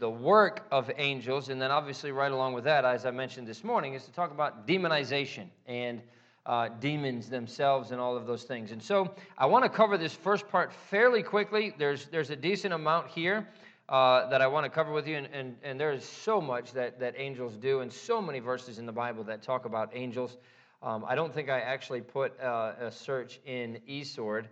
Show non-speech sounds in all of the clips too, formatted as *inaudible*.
the work of angels. And then, obviously, right along with that, as I mentioned this morning, is to talk about demonization and uh, demons themselves and all of those things. And so, I want to cover this first part fairly quickly. There's, there's a decent amount here. Uh, that I want to cover with you, and, and, and there is so much that, that angels do, and so many verses in the Bible that talk about angels. Um, I don't think I actually put uh, a search in eSword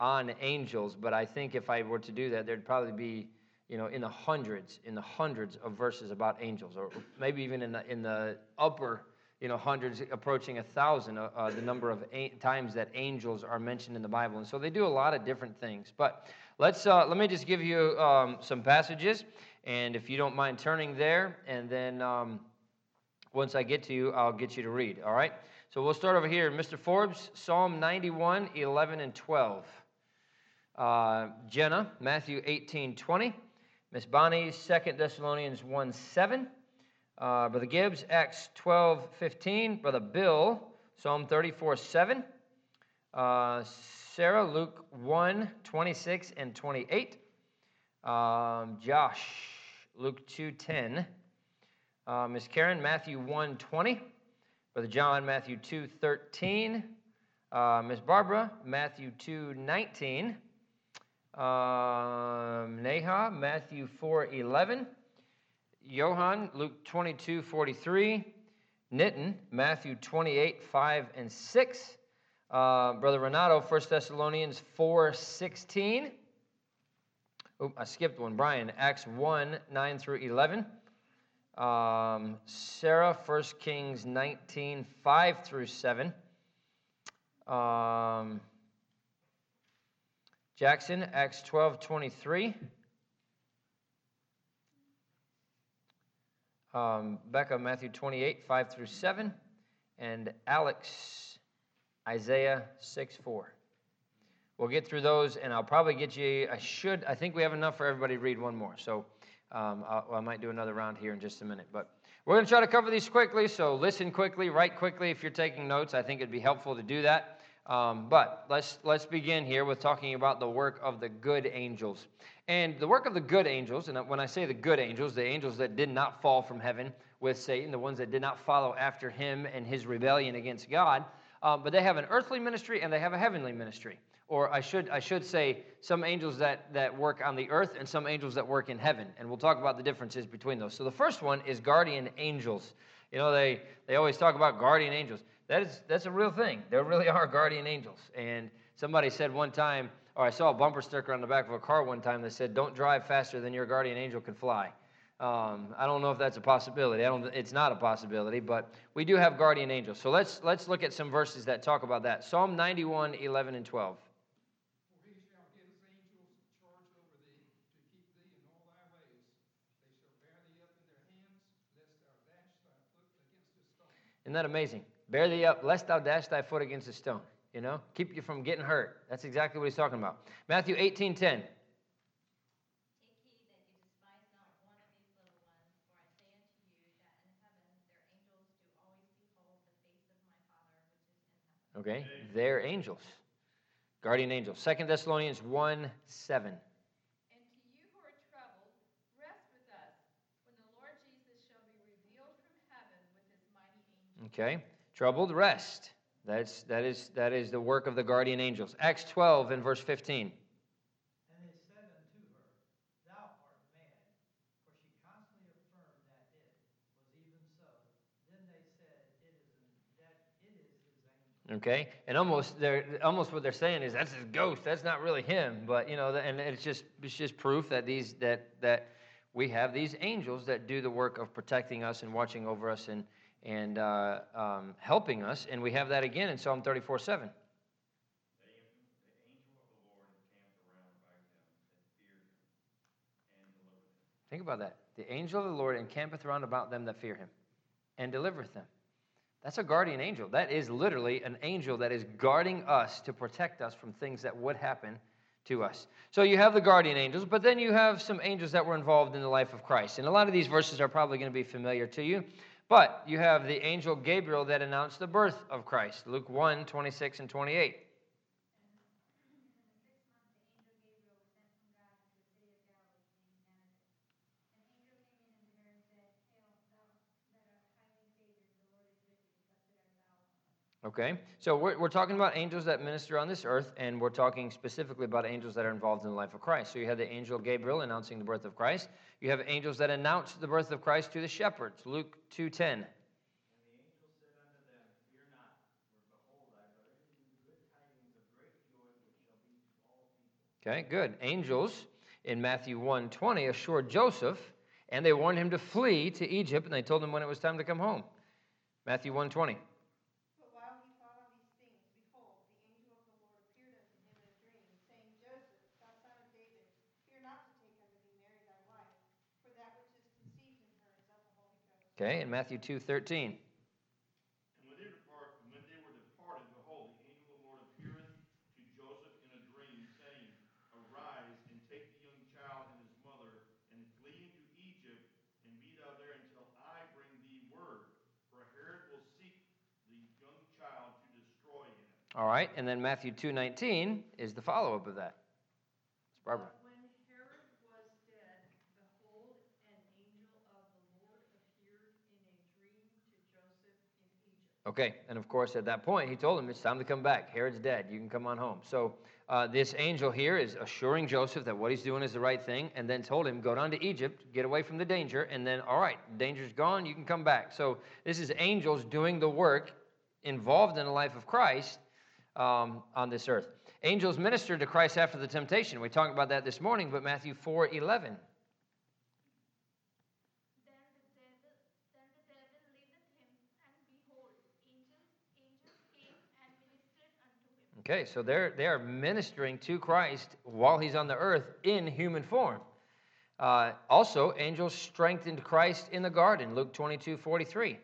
on angels, but I think if I were to do that, there'd probably be, you know, in the hundreds, in the hundreds of verses about angels, or maybe even in the in the upper, you know, hundreds, approaching a thousand, uh, uh, the number of a- times that angels are mentioned in the Bible, and so they do a lot of different things. But let's uh, let me just give you um, some passages, and if you don't mind turning there, and then um, once I get to you, I'll get you to read. All right. So we'll start over here, Mr. Forbes, Psalm 91, 11 and 12. Uh, Jenna, Matthew 18, 20. Miss Bonnie, 2 Thessalonians 1, 7. Uh, Brother Gibbs, Acts 12, 15. Brother Bill, Psalm 34, 7. Uh, Sarah, Luke 1, 26 and 28. Um, Josh, Luke 2, 10. Uh, Miss Karen, Matthew 1, 20. Brother John, Matthew 2, 13. Uh, Miss Barbara, Matthew 2, 19. Um, Neha, Matthew 4 11. Johan, Luke 22 43. Nitin, Matthew 28 5 and 6. Uh, Brother Renato, 1 Thessalonians 4 16. Oop, I skipped one. Brian, Acts 1 9 through 11. Um, Sarah, 1 Kings 19 5 through 7. Um, Jackson, Acts 12 23. Um, Becca, Matthew 28, 5 through 7. And Alex, Isaiah 6 4. We'll get through those, and I'll probably get you. I should, I think we have enough for everybody to read one more. So um, I might do another round here in just a minute. But we're going to try to cover these quickly, so listen quickly, write quickly if you're taking notes. I think it'd be helpful to do that. Um, but let's, let's begin here with talking about the work of the good angels. And the work of the good angels, and when I say the good angels, the angels that did not fall from heaven with Satan, the ones that did not follow after him and his rebellion against God, uh, but they have an earthly ministry and they have a heavenly ministry. Or I should, I should say, some angels that, that work on the earth and some angels that work in heaven. And we'll talk about the differences between those. So the first one is guardian angels. You know, they, they always talk about guardian angels. That is, that's a real thing. There really are guardian angels. And somebody said one time, or I saw a bumper sticker on the back of a car one time that said, "Don't drive faster than your guardian angel can fly." Um, I don't know if that's a possibility. I don't. It's not a possibility, but we do have guardian angels. So let's let's look at some verses that talk about that. Psalm 91, 11 and 12. Isn't that amazing? Bear thee up, lest thou dash thy foot against a stone. You know, keep you from getting hurt. That's exactly what he's talking about. Matthew 18 10. Okay, they're angels, guardian angels. Second Thessalonians 1 7. Okay, troubled rest. That's, that, is, that is the work of the guardian angels. Acts 12 and verse 15. Okay, and almost they're almost what they're saying is that's his ghost. That's not really him, but you know, and it's just it's just proof that these that that we have these angels that do the work of protecting us and watching over us and and uh, um, helping us. And we have that again in Psalm 34 7. Think about that. The angel of the Lord encampeth round about them that fear him and delivereth them. That's a guardian angel. That is literally an angel that is guarding us to protect us from things that would happen to us. So you have the guardian angels, but then you have some angels that were involved in the life of Christ. And a lot of these verses are probably going to be familiar to you. But you have the angel Gabriel that announced the birth of Christ, Luke 1 26 and 28. Okay, so we're, we're talking about angels that minister on this earth, and we're talking specifically about angels that are involved in the life of Christ. So you have the angel Gabriel announcing the birth of Christ. You have angels that announce the birth of Christ to the shepherds. Luke 2.10. Okay, good. Angels in Matthew 1.20 assured Joseph, and they warned him to flee to Egypt, and they told him when it was time to come home. Matthew 1.20. Okay, in Matthew 2 13. And when they, depart, when they were departed, behold, the angel of the Lord appeareth to Joseph in a dream, saying, Arise and take the young child and his mother, and flee into Egypt, and be thou there until I bring thee word. For Herod will seek the young child to destroy him. All right, and then Matthew 2 19 is the follow up of that. It's Barbara. Okay, and of course, at that point, he told him, It's time to come back. Herod's dead. You can come on home. So, uh, this angel here is assuring Joseph that what he's doing is the right thing, and then told him, Go down to Egypt, get away from the danger, and then, all right, danger's gone, you can come back. So, this is angels doing the work involved in the life of Christ um, on this earth. Angels ministered to Christ after the temptation. We talked about that this morning, but Matthew 4 11. Okay, so they're, they are ministering to Christ while he's on the earth in human form. Uh, also, angels strengthened Christ in the garden, Luke 22 43.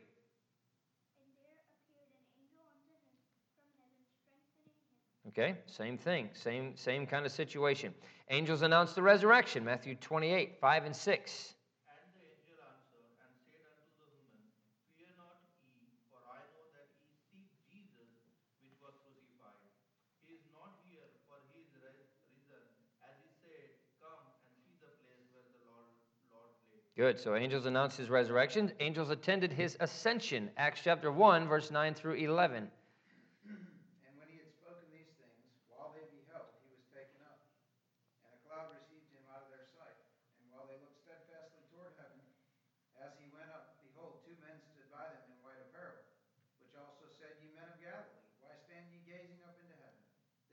Okay, same thing, same, same kind of situation. Angels announced the resurrection, Matthew 28 5 and 6. Good. So angels announced his resurrection. Angels attended his ascension. Acts chapter 1, verse 9 through 11. And when he had spoken these things, while they beheld, he was taken up. And a cloud received him out of their sight. And while they looked steadfastly toward heaven, as he went up, behold, two men stood by them in white apparel, which also said, Ye men of Galilee, why stand ye gazing up into heaven?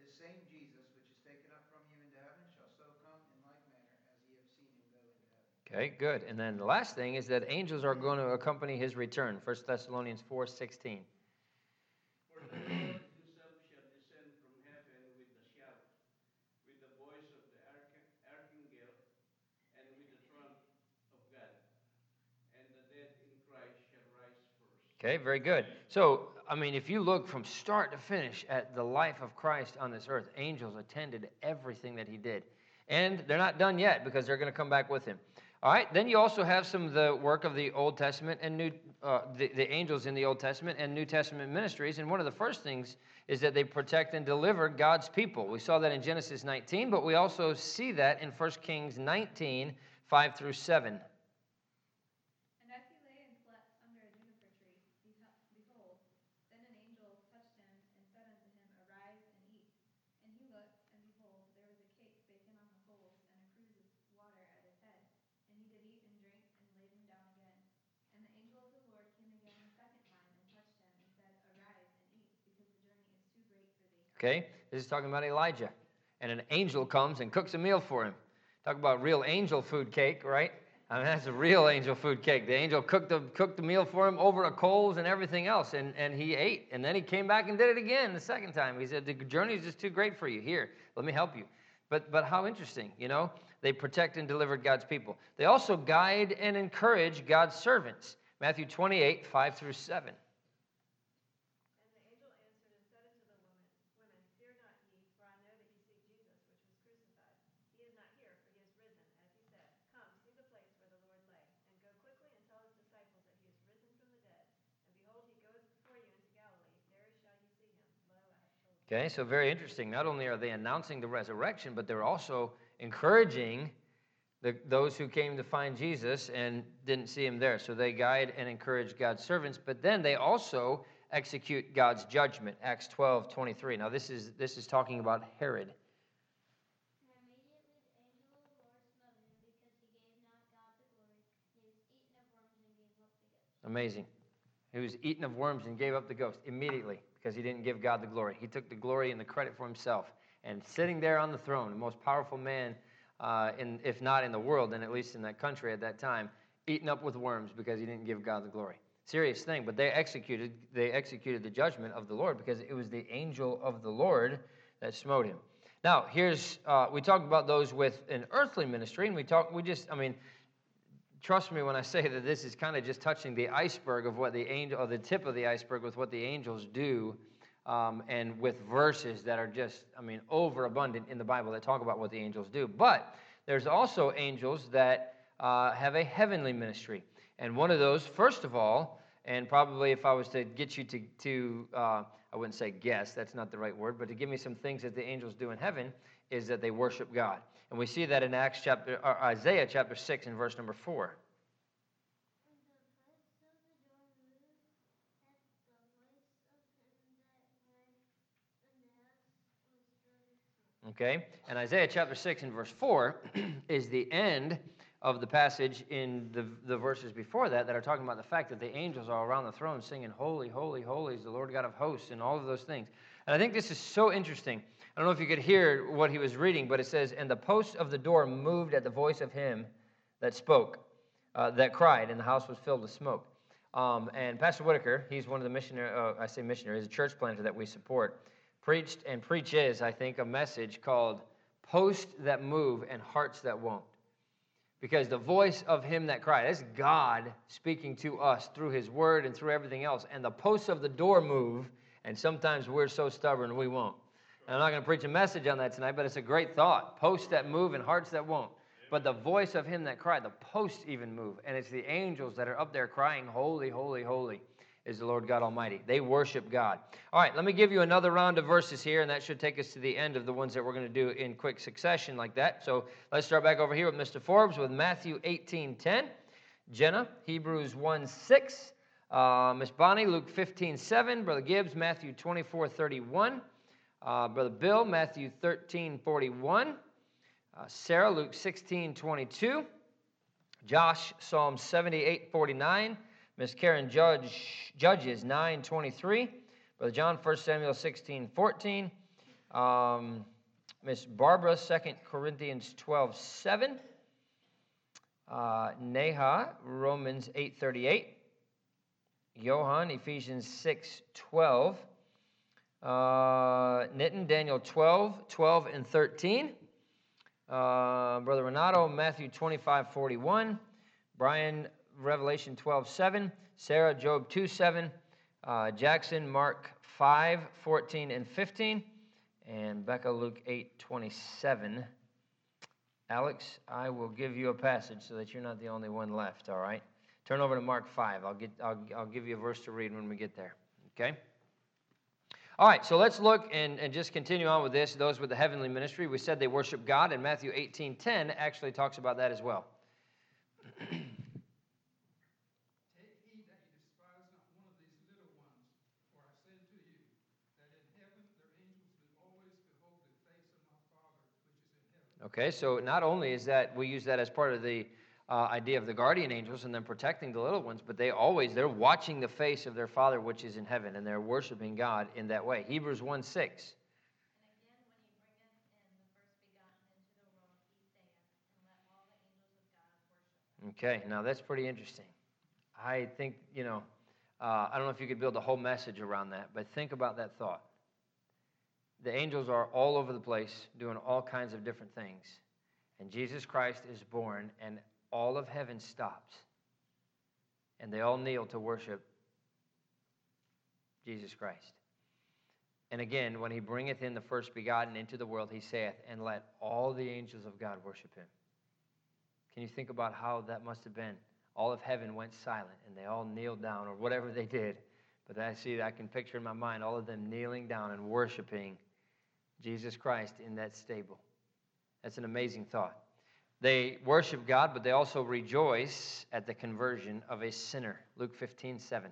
This same Jesus, which is taken up from you into heaven, shall so come in like manner as ye have seen him go into heaven. Okay, good. And then the last thing is that angels are going to accompany his return. 1 Thessalonians 4 16. For the Lord himself shall descend from heaven with the shout, with the voice of the archangel, and with the trump of God. And the dead in Christ shall rise first. Okay, very good. So, I mean, if you look from start to finish at the life of Christ on this earth, angels attended everything that he did. And they're not done yet because they're going to come back with him. All right, then you also have some of the work of the Old Testament and New, uh, the, the angels in the Old Testament and New Testament ministries. And one of the first things is that they protect and deliver God's people. We saw that in Genesis 19, but we also see that in 1 Kings 19, 5 through 7. Okay? This is talking about Elijah. And an angel comes and cooks a meal for him. Talk about real angel food cake, right? I mean, that's a real angel food cake. The angel cooked the, cooked the meal for him over the coals and everything else, and, and he ate. And then he came back and did it again the second time. He said, The journey is just too great for you. Here, let me help you. But, but how interesting, you know? They protect and deliver God's people. They also guide and encourage God's servants. Matthew 28, 5 through 7. Okay, so very interesting. Not only are they announcing the resurrection, but they're also encouraging the, those who came to find Jesus and didn't see him there. So they guide and encourage God's servants, but then they also execute God's judgment. Acts 12, 23. Now, this is, this is talking about Herod. Amazing. He was eaten of worms and gave up the ghost immediately because he didn't give God the glory. He took the glory and the credit for himself. And sitting there on the throne, the most powerful man, uh, in, if not in the world, then at least in that country at that time, eaten up with worms because he didn't give God the glory. Serious thing, but they executed they executed the judgment of the Lord because it was the angel of the Lord that smote him. Now, here's uh, we talked about those with an earthly ministry, and we talk we just I mean trust me when I say that this is kind of just touching the iceberg of what the angel, or the tip of the iceberg with what the angels do, um, and with verses that are just, I mean, overabundant in the Bible that talk about what the angels do. But there's also angels that uh, have a heavenly ministry. And one of those, first of all, and probably if I was to get you to, to uh, I wouldn't say guess, that's not the right word, but to give me some things that the angels do in heaven, is that they worship God. And we see that in Acts chapter, or Isaiah chapter 6 and verse number 4. Okay? And Isaiah chapter 6 and verse 4 *clears throat* is the end of the passage in the, the verses before that that are talking about the fact that the angels are around the throne singing, Holy, holy, holy is the Lord God of hosts, and all of those things. And I think this is so interesting. I don't know if you could hear what he was reading, but it says, And the posts of the door moved at the voice of him that spoke, uh, that cried, and the house was filled with smoke. Um, and Pastor Whitaker, he's one of the missionary, uh, I say missionary, he's a church planter that we support, preached and preaches, I think, a message called Posts That Move and Hearts That Won't. Because the voice of him that cried, that's God speaking to us through his word and through everything else. And the posts of the door move, and sometimes we're so stubborn we won't. And I'm not going to preach a message on that tonight, but it's a great thought. Posts that move and hearts that won't. But the voice of him that cried, the posts even move. And it's the angels that are up there crying, Holy, holy, holy is the Lord God Almighty. They worship God. All right, let me give you another round of verses here, and that should take us to the end of the ones that we're going to do in quick succession like that. So let's start back over here with Mr. Forbes with Matthew 18 10. Jenna, Hebrews 1 6. Uh, Miss Bonnie, Luke 15 7. Brother Gibbs, Matthew 24 31. Uh, Brother Bill, Matthew 13 41. Uh, Sarah, Luke 16 22. Josh, Psalm 78 49. Miss Karen Judge, Judges 9 23. Brother John, 1 Samuel 16 14. Um, Miss Barbara, 2 Corinthians 12 7. Uh, Neha, Romans 8 38. Johann, Ephesians 6 12. Uh, Nitin, Daniel 12, 12 and 13. Uh, Brother Renato, Matthew 25, 41. Brian, Revelation 12, 7. Sarah, Job 2, 7. Uh, Jackson, Mark 5, 14 and 15. And Becca, Luke 8, 27. Alex, I will give you a passage so that you're not the only one left, all right? Turn over to Mark 5. I'll, get, I'll, I'll give you a verse to read when we get there, okay? All right, so let's look and, and just continue on with this. Those with the heavenly ministry, we said they worship God, and Matthew 18 10 actually talks about that as well. *clears throat* Okay, so not only is that we use that as part of the uh, idea of the guardian angels and then protecting the little ones, but they always they're watching the face of their Father which is in heaven, and they're worshiping God in that way. Hebrews 1 6. And again, when he bringeth in the first begotten into the world, he saith, And let all the angels of God worship. Okay, now that's pretty interesting. I think, you know, uh, I don't know if you could build a whole message around that, but think about that thought. The angels are all over the place doing all kinds of different things. And Jesus Christ is born, and all of heaven stops. And they all kneel to worship Jesus Christ. And again, when he bringeth in the first begotten into the world, he saith, And let all the angels of God worship him. Can you think about how that must have been? All of heaven went silent and they all kneeled down or whatever they did. But I see, I can picture in my mind all of them kneeling down and worshiping Jesus Christ in that stable. That's an amazing thought. They worship God, but they also rejoice at the conversion of a sinner. Luke 15, 7.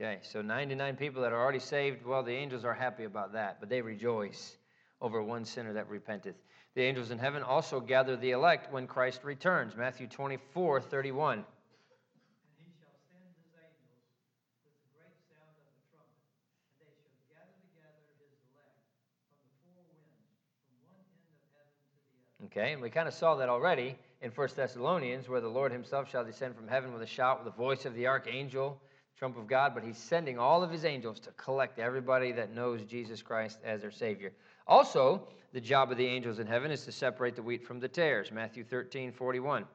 Okay, so 99 people that are already saved, well, the angels are happy about that, but they rejoice over one sinner that repenteth. The angels in heaven also gather the elect when Christ returns. Matthew 24, 31. Okay, and we kind of saw that already in 1 Thessalonians, where the Lord himself shall descend from heaven with a shout, with the voice of the archangel, trump of God, but he's sending all of his angels to collect everybody that knows Jesus Christ as their Savior. Also, the job of the angels in heaven is to separate the wheat from the tares. Matthew 13, 41. The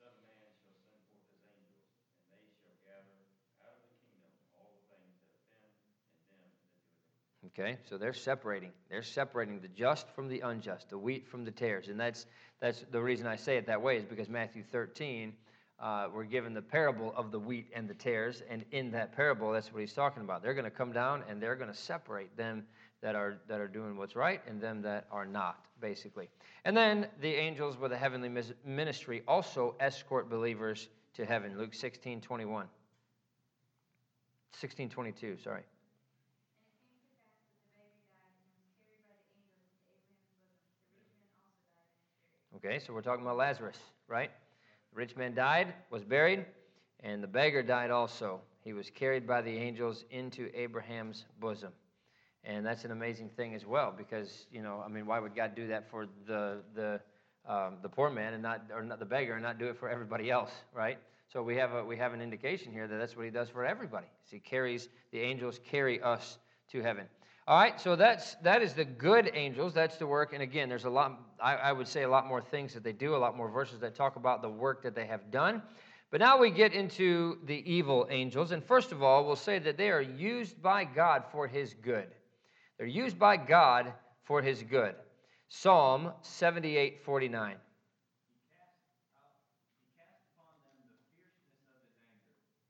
Son of Man shall send forth his angels, and they shall gather out of the kingdom all the things that offend and them that do them. Okay, so they're separating. They're separating the just from the unjust, the wheat from the tares. And that's, that's the reason I say it that way, is because Matthew 13, uh, we're given the parable of the wheat and the tares. And in that parable, that's what he's talking about. They're going to come down and they're going to separate them that are, that are doing what's right and them that are not, basically. And then the angels with a heavenly ministry also escort believers to heaven. Luke 16, 21. 16, 22, sorry. Okay, so we're talking about Lazarus, right? The rich man died, was buried, and the beggar died also. He was carried by the angels into Abraham's bosom. And that's an amazing thing as well, because you know, I mean, why would God do that for the the um, the poor man and not or not the beggar and not do it for everybody else, right? So we have a we have an indication here that that's what He does for everybody. So He carries the angels carry us to heaven. All right, so that's that is the good angels. That's the work. And again, there's a lot. I, I would say a lot more things that they do. A lot more verses that talk about the work that they have done. But now we get into the evil angels. And first of all, we'll say that they are used by God for His good. They're used by God for His good. Psalm 78 49. He cast upon them the fierceness of his anger,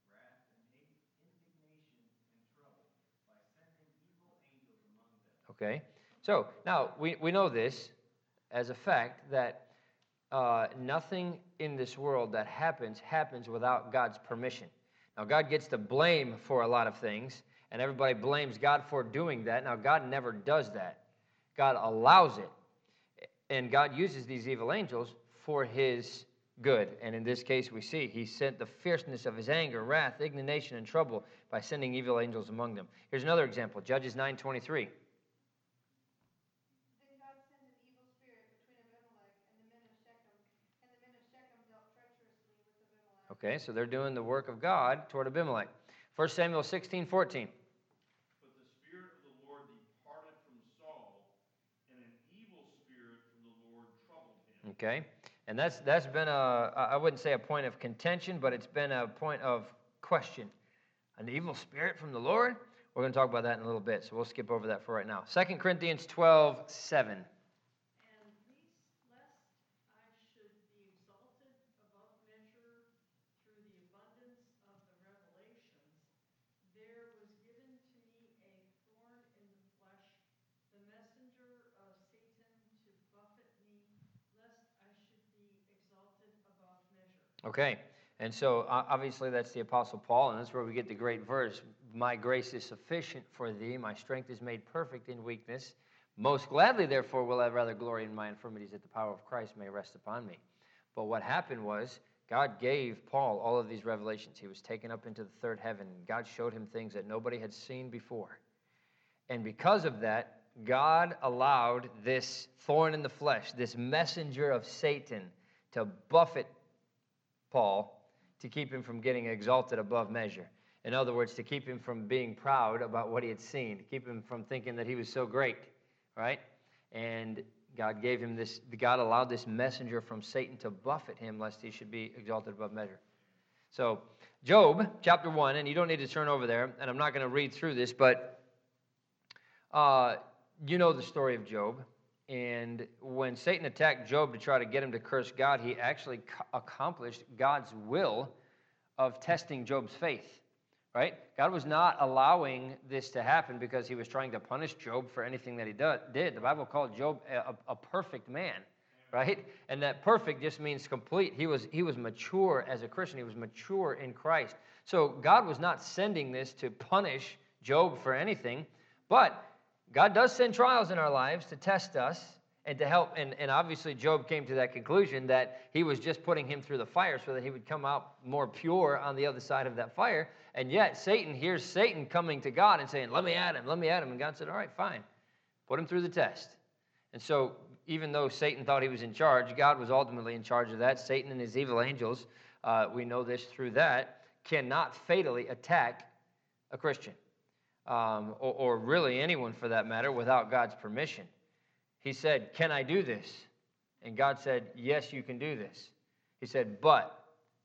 wrath, and indignation and trouble, by sending evil angels among them. Okay? So now we, we know this as a fact that uh, nothing in this world that happens happens without God's permission. Now, God gets the blame for a lot of things, and everybody blames God for doing that. Now, God never does that, God allows it. And God uses these evil angels for his good. And in this case, we see he sent the fierceness of his anger, wrath, indignation, and trouble by sending evil angels among them. Here's another example Judges 9 23. Then God sent an evil spirit between Abimelech and the men of Shechem, and the men of Shechem dealt treacherously with Abimelech. Okay, so they're doing the work of God toward Abimelech. 1 Samuel 16 14. But the Spirit of the Lord departed from Saul, and an evil spirit from the Lord troubled him. Okay, and that's that's been a I wouldn't say a point of contention, but it's been a point of question. An evil spirit from the Lord. We're going to talk about that in a little bit, so we'll skip over that for right now. 2 Corinthians 12 7. And least lest I should be exalted above measure through the abundance of the revelations, there was given to me a thorn in the flesh, the messenger of Satan to buffet me, lest I should be exalted above measure. Okay, and so obviously that's the Apostle Paul, and that's where we get the great verse My grace is sufficient for thee, my strength is made perfect in weakness. Most gladly, therefore, will I rather glory in my infirmities, that the power of Christ may rest upon me. But what happened was, God gave Paul all of these revelations. He was taken up into the third heaven, God showed him things that nobody had seen before. And because of that, God allowed this thorn in the flesh, this messenger of Satan, to buffet Paul to keep him from getting exalted above measure. In other words, to keep him from being proud about what he had seen, to keep him from thinking that he was so great, right? And God gave him this, God allowed this messenger from Satan to buffet him lest he should be exalted above measure. So, Job chapter 1, and you don't need to turn over there, and I'm not going to read through this, but uh, you know the story of Job. And when Satan attacked Job to try to get him to curse God, he actually co- accomplished God's will of testing Job's faith, right? God was not allowing this to happen because he was trying to punish Job for anything that he did. The Bible called Job a, a perfect man, right? And that perfect just means complete. He was, he was mature as a Christian, he was mature in Christ. So God was not sending this to punish Job for anything, but God does send trials in our lives to test us and to help. And, and obviously, Job came to that conclusion that he was just putting him through the fire so that he would come out more pure on the other side of that fire. And yet, Satan hears Satan coming to God and saying, Let me at him, let me at him. And God said, All right, fine. Put him through the test. And so, even though Satan thought he was in charge, God was ultimately in charge of that. Satan and his evil angels, uh, we know this through that, cannot fatally attack a Christian, um, or, or really anyone for that matter, without God's permission. He said, Can I do this? And God said, Yes, you can do this. He said, But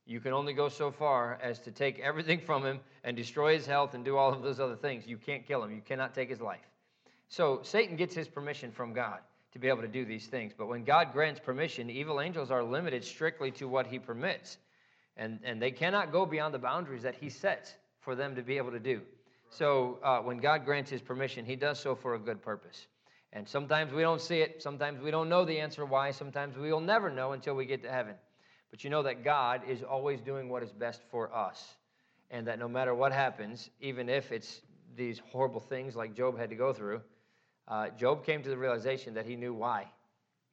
you can only go so far as to take everything *laughs* from him and destroy his health and do all of those other things. You can't kill him, you cannot take his life. So Satan gets his permission from God to be able to do these things. But when God grants permission, evil angels are limited strictly to what he permits. And, and they cannot go beyond the boundaries that he sets for them to be able to do. So uh, when God grants his permission, he does so for a good purpose. And sometimes we don't see it. Sometimes we don't know the answer why. Sometimes we will never know until we get to heaven. But you know that God is always doing what is best for us. And that no matter what happens, even if it's these horrible things like Job had to go through, uh, Job came to the realization that he knew why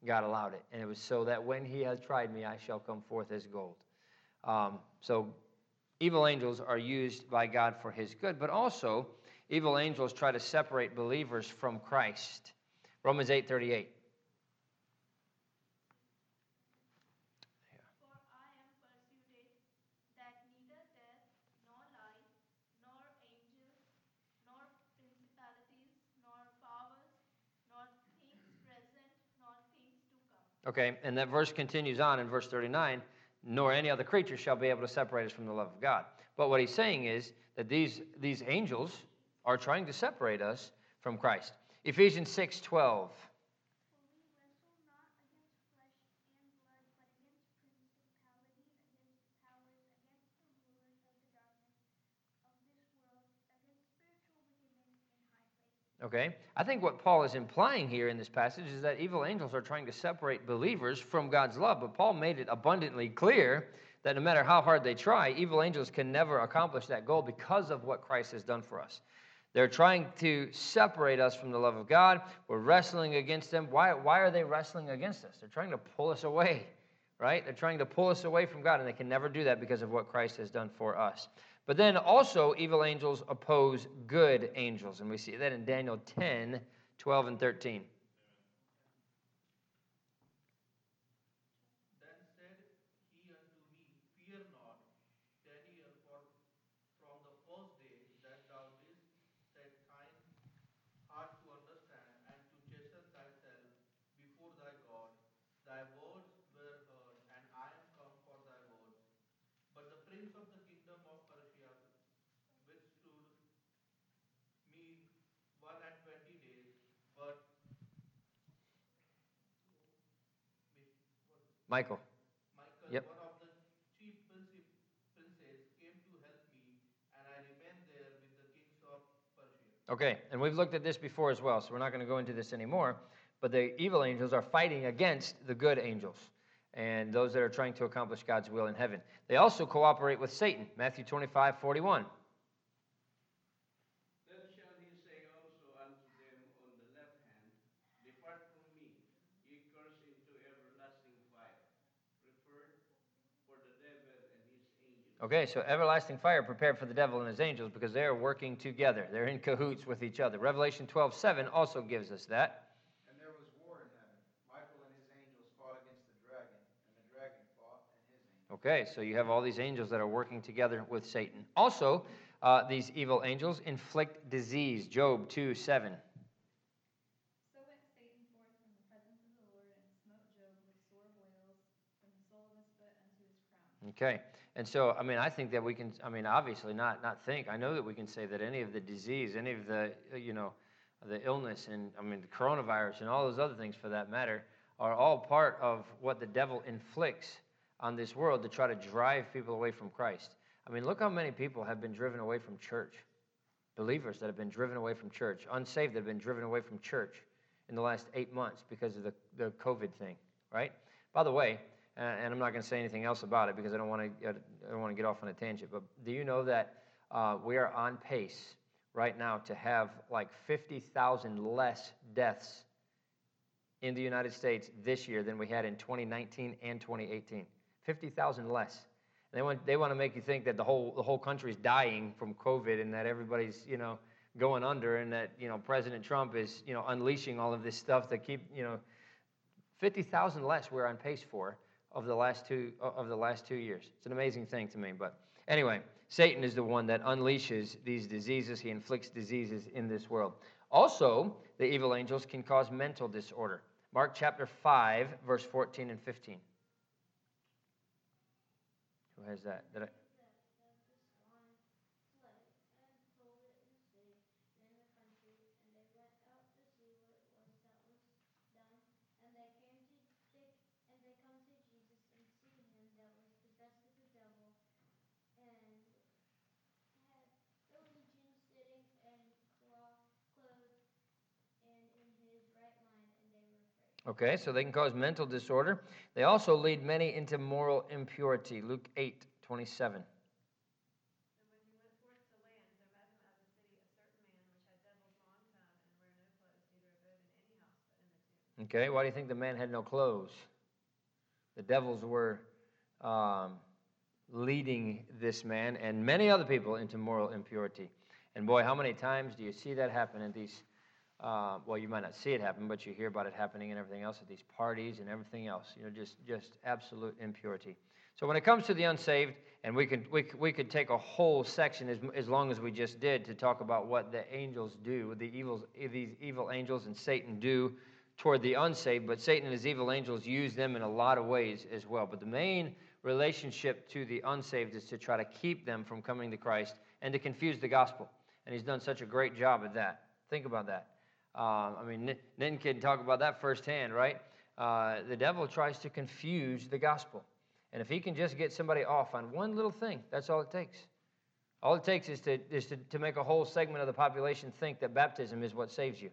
God allowed it. And it was so that when he has tried me, I shall come forth as gold. Um, so evil angels are used by God for his good, but also evil angels try to separate believers from Christ. Romans 8 38. For I am persuaded that neither death, nor life, nor angels, nor principalities, nor powers, nor things present, nor things to come. Okay, and that verse continues on in verse 39 nor any other creature shall be able to separate us from the love of God. But what he's saying is that these, these angels are trying to separate us from Christ. Ephesians 6 12. For we wrestle not against flesh and blood, but against principalities, against powers, against the rulers of the darkness of this world, against spiritual wickedness in high places. Okay? I think what Paul is implying here in this passage is that evil angels are trying to separate believers from God's love. But Paul made it abundantly clear that no matter how hard they try, evil angels can never accomplish that goal because of what Christ has done for us. They're trying to separate us from the love of God. We're wrestling against them. Why, why are they wrestling against us? They're trying to pull us away, right? They're trying to pull us away from God, and they can never do that because of what Christ has done for us. But then also, evil angels oppose good angels. And we see that in Daniel 10 12 and 13. Then said he unto me, Fear not, Daniel, for from the first day that thou didst set thine heart to understand and to chasten thyself before thy God, thy words were heard, and I am come for thy words. But the prince of the kingdom of Persia withstood me one and twenty days, but Michael. Michael, Yep. one of the chief princes, came to help me, and I remained there with the kings of Persia. Okay, and we've looked at this before as well, so we're not going to go into this anymore. But the evil angels are fighting against the good angels and those that are trying to accomplish God's will in heaven. They also cooperate with Satan. Matthew 25 41. Then shall he say also unto them on the left hand, Depart from me, ye cursed into everlasting fire, prepared for the devil and his angels. Okay, so everlasting fire prepared for the devil and his angels because they are working together. They're in cahoots with each other. Revelation 12 7 also gives us that. And there was war in heaven. Michael and his angels fought against the dragon, and the dragon fought and his angels. Okay, so you have all these angels that are working together with Satan. Also, uh, these evil angels inflict disease. Job 2 7. So went Satan forth from the presence of the Lord and smote Job with sore boils from the sole of his foot unto his crown. Okay. And so, I mean, I think that we can, I mean, obviously not, not think. I know that we can say that any of the disease, any of the, uh, you know, the illness and, I mean, the coronavirus and all those other things for that matter are all part of what the devil inflicts on this world to try to drive people away from Christ. I mean, look how many people have been driven away from church. Believers that have been driven away from church, unsaved that have been driven away from church in the last eight months because of the, the COVID thing. right? By the way, and I'm not going to say anything else about it because I don't want to I don't want to get off on a tangent. But do you know that uh, we are on pace right now to have like 50,000 less deaths in the United States this year than we had in 2019 and 2018? 50,000 less. And they want they want to make you think that the whole the whole country's dying from COVID and that everybody's you know going under and that you know President Trump is you know unleashing all of this stuff to keep you know 50,000 less we're on pace for of the last two of the last two years. It's an amazing thing to me. But anyway, Satan is the one that unleashes these diseases. He inflicts diseases in this world. Also, the evil angels can cause mental disorder. Mark chapter 5, verse 14 and 15. Who has that? Did I? Okay, so they can cause mental disorder. They also lead many into moral impurity. Luke 8, 27. Okay, why do you think the man had no clothes? The devils were um, leading this man and many other people into moral impurity. And boy, how many times do you see that happen in these uh, well, you might not see it happen, but you hear about it happening and everything else at these parties and everything else. You know, just just absolute impurity. So when it comes to the unsaved, and we could we, we could take a whole section as, as long as we just did to talk about what the angels do, the evils these evil angels and Satan do toward the unsaved. But Satan and his evil angels use them in a lot of ways as well. But the main relationship to the unsaved is to try to keep them from coming to Christ and to confuse the gospel. And he's done such a great job at that. Think about that. Um, I mean, Nin can talk about that firsthand, right? Uh, the devil tries to confuse the gospel. And if he can just get somebody off on one little thing, that's all it takes. All it takes is to, is to, to make a whole segment of the population think that baptism is what saves you,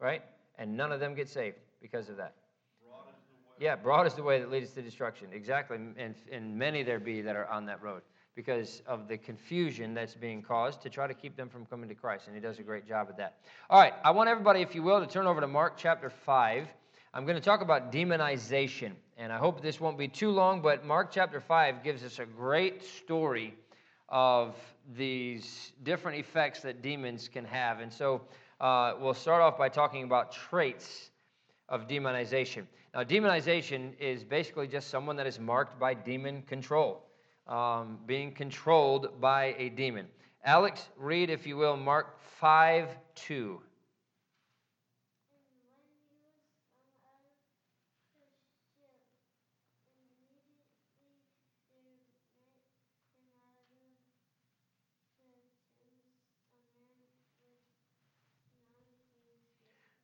right? And none of them get saved because of that. Broad is the way. Yeah, broad is the way that leads to destruction. Exactly. And, and many there be that are on that road because of the confusion that's being caused to try to keep them from coming to Christ. And he does a great job at that. All right, I want everybody, if you will, to turn over to Mark chapter 5. I'm going to talk about demonization. And I hope this won't be too long, but Mark chapter 5 gives us a great story of these different effects that demons can have. And so uh, we'll start off by talking about traits of demonization. Now, demonization is basically just someone that is marked by demon control um, being controlled by a demon. Alex, read, if you will, Mark 5 2.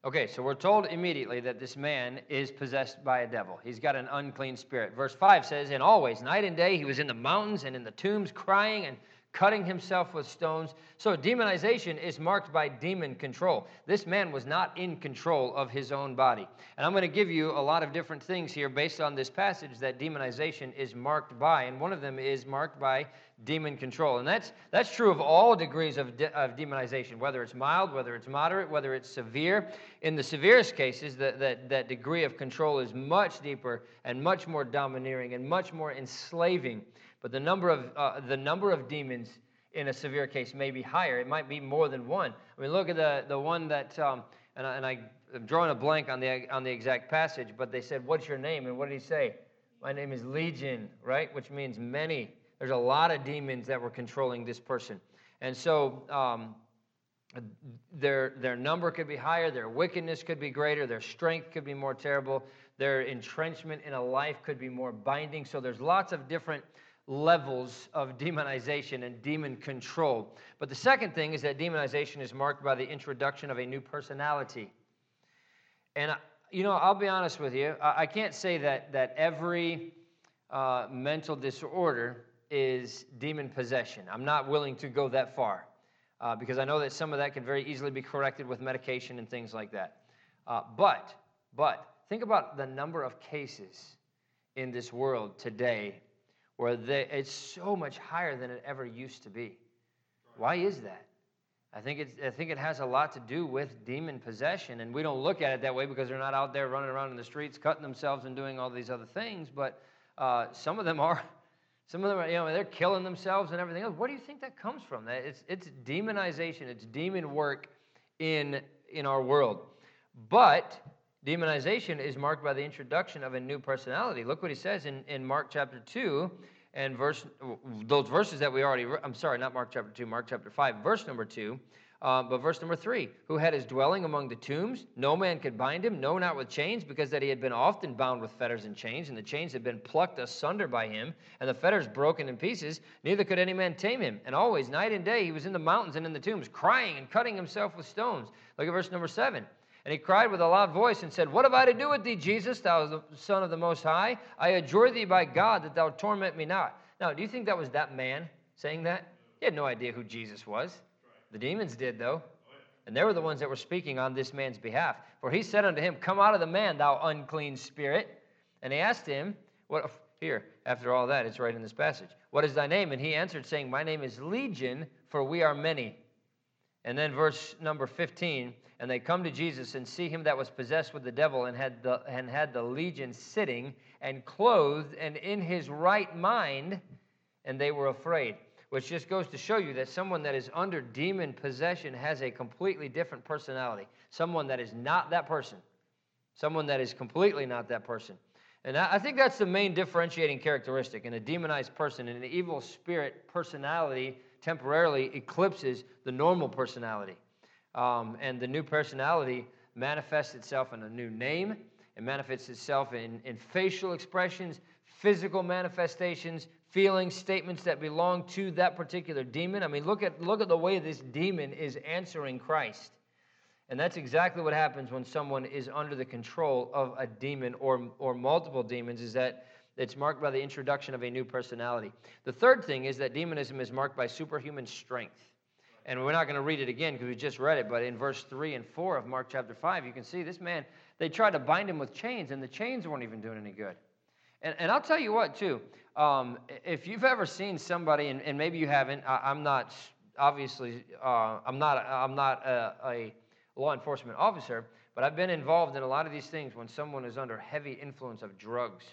Okay, so we're told immediately that this man is possessed by a devil. He's got an unclean spirit. Verse 5 says, And always, night and day, he was in the mountains and in the tombs, crying and cutting himself with stones. So demonization is marked by demon control. This man was not in control of his own body. And I'm going to give you a lot of different things here based on this passage that demonization is marked by. And one of them is marked by demon control. And that's, that's true of all degrees of, de- of demonization, whether it's mild, whether it's moderate, whether it's severe. In the severest cases, that, that, that degree of control is much deeper and much more domineering and much more enslaving but the number of, uh, the number of demons in a severe case may be higher. It might be more than one. I mean, look at the, the one that, um, and, I, and I, am drawing a blank on the, on the exact passage, but they said, What's your name? And what did he say? My name is Legion, right? Which means many. There's a lot of demons that were controlling this person. And so um, their, their number could be higher, their wickedness could be greater, their strength could be more terrible, their entrenchment in a life could be more binding. So there's lots of different levels of demonization and demon control. But the second thing is that demonization is marked by the introduction of a new personality. And, you know, I'll be honest with you, I can't say that, that every uh, mental disorder is demon possession. I'm not willing to go that far uh, because I know that some of that can very easily be corrected with medication and things like that. Uh, but, but, think about the number of cases in this world today where they, it's so much higher than it ever used to be. Why is that? I think, it's, I think it has a lot to do with demon possession, and we don't look at it that way because they're not out there running around in the streets, cutting themselves and doing all these other things. But uh, some of them are, *laughs* some of them are, you know, they're killing themselves and everything else. Where do you think that comes from? That it's, it's demonization, it's demon work in in our world. But demonization is marked by the introduction of a new personality. Look what he says in, in Mark chapter 2 and verse those verses that we already i'm sorry not mark chapter 2 mark chapter 5 verse number 2 uh, but verse number 3 who had his dwelling among the tombs no man could bind him no not with chains because that he had been often bound with fetters and chains and the chains had been plucked asunder by him and the fetters broken in pieces neither could any man tame him. And always night and day he was in the mountains and in the tombs crying and cutting himself with stones. Look at verse number 7 and he cried with a loud voice and said, What have I to do with thee, Jesus, thou Son of the Most High? I adjure thee by God that thou torment me not. Now, do you think that was that man saying that? He had no idea who Jesus was. The demons did, though. And they were the ones that were speaking on this man's behalf. For he said unto him, Come out of the man, thou unclean spirit. And he asked him, What here, after all that, it's right in this passage. What is thy name? And he answered, saying, My name is Legion, for we are many. And then verse number 15 and they come to Jesus and see him that was possessed with the devil and had the, and had the legion sitting and clothed and in his right mind, and they were afraid. Which just goes to show you that someone that is under demon possession has a completely different personality. Someone that is not that person. Someone that is completely not that person. And I think that's the main differentiating characteristic. In a demonized person, in an evil spirit personality temporarily eclipses the normal personality. Um, and the new personality manifests itself in a new name. It manifests itself in, in facial expressions, physical manifestations, feelings, statements that belong to that particular demon. I mean, look at, look at the way this demon is answering Christ. And that's exactly what happens when someone is under the control of a demon or, or multiple demons, is that it's marked by the introduction of a new personality. The third thing is that demonism is marked by superhuman strength. And we're not going to read it again because we just read it, but in verse 3 and 4 of Mark chapter 5, you can see this man, they tried to bind him with chains, and the chains weren't even doing any good. And, and I'll tell you what, too, um, if you've ever seen somebody, and, and maybe you haven't, I, am not, obviously, uh, I'm not, I'm not a, a law enforcement officer, but I've been involved in a lot of these things when someone is under heavy influence of drugs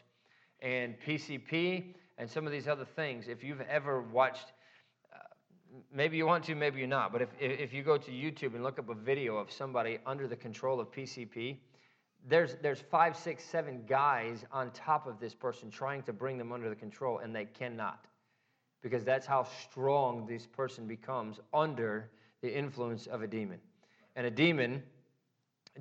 and PCP and some of these other things. If you've ever watched uh, maybe you want to, maybe you're not. But if, if you go to YouTube and look up a video of somebody under the control of PCP, there's, there's five, six, seven guys on top of this person trying to bring them under the control, and they cannot. Because that's how strong this person becomes under the influence of a demon. And a demon,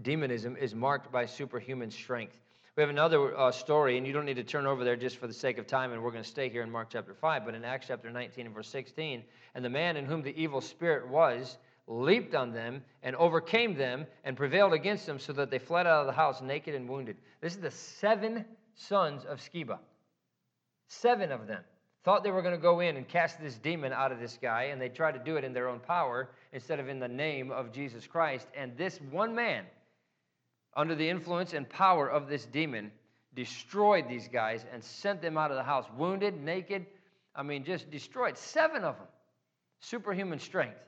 demonism, is marked by superhuman strength. We have another uh, story, and you don't need to turn over there just for the sake of time, and we're going to stay here in Mark chapter 5. But in Acts chapter 19 and verse 16, and the man in whom the evil spirit was leaped on them and overcame them and prevailed against them so that they fled out of the house naked and wounded. This is the seven sons of Sceva. Seven of them thought they were going to go in and cast this demon out of this guy, and they tried to do it in their own power instead of in the name of Jesus Christ. And this one man, under the influence and power of this demon, destroyed these guys and sent them out of the house, wounded, naked. I mean, just destroyed seven of them. Superhuman strength.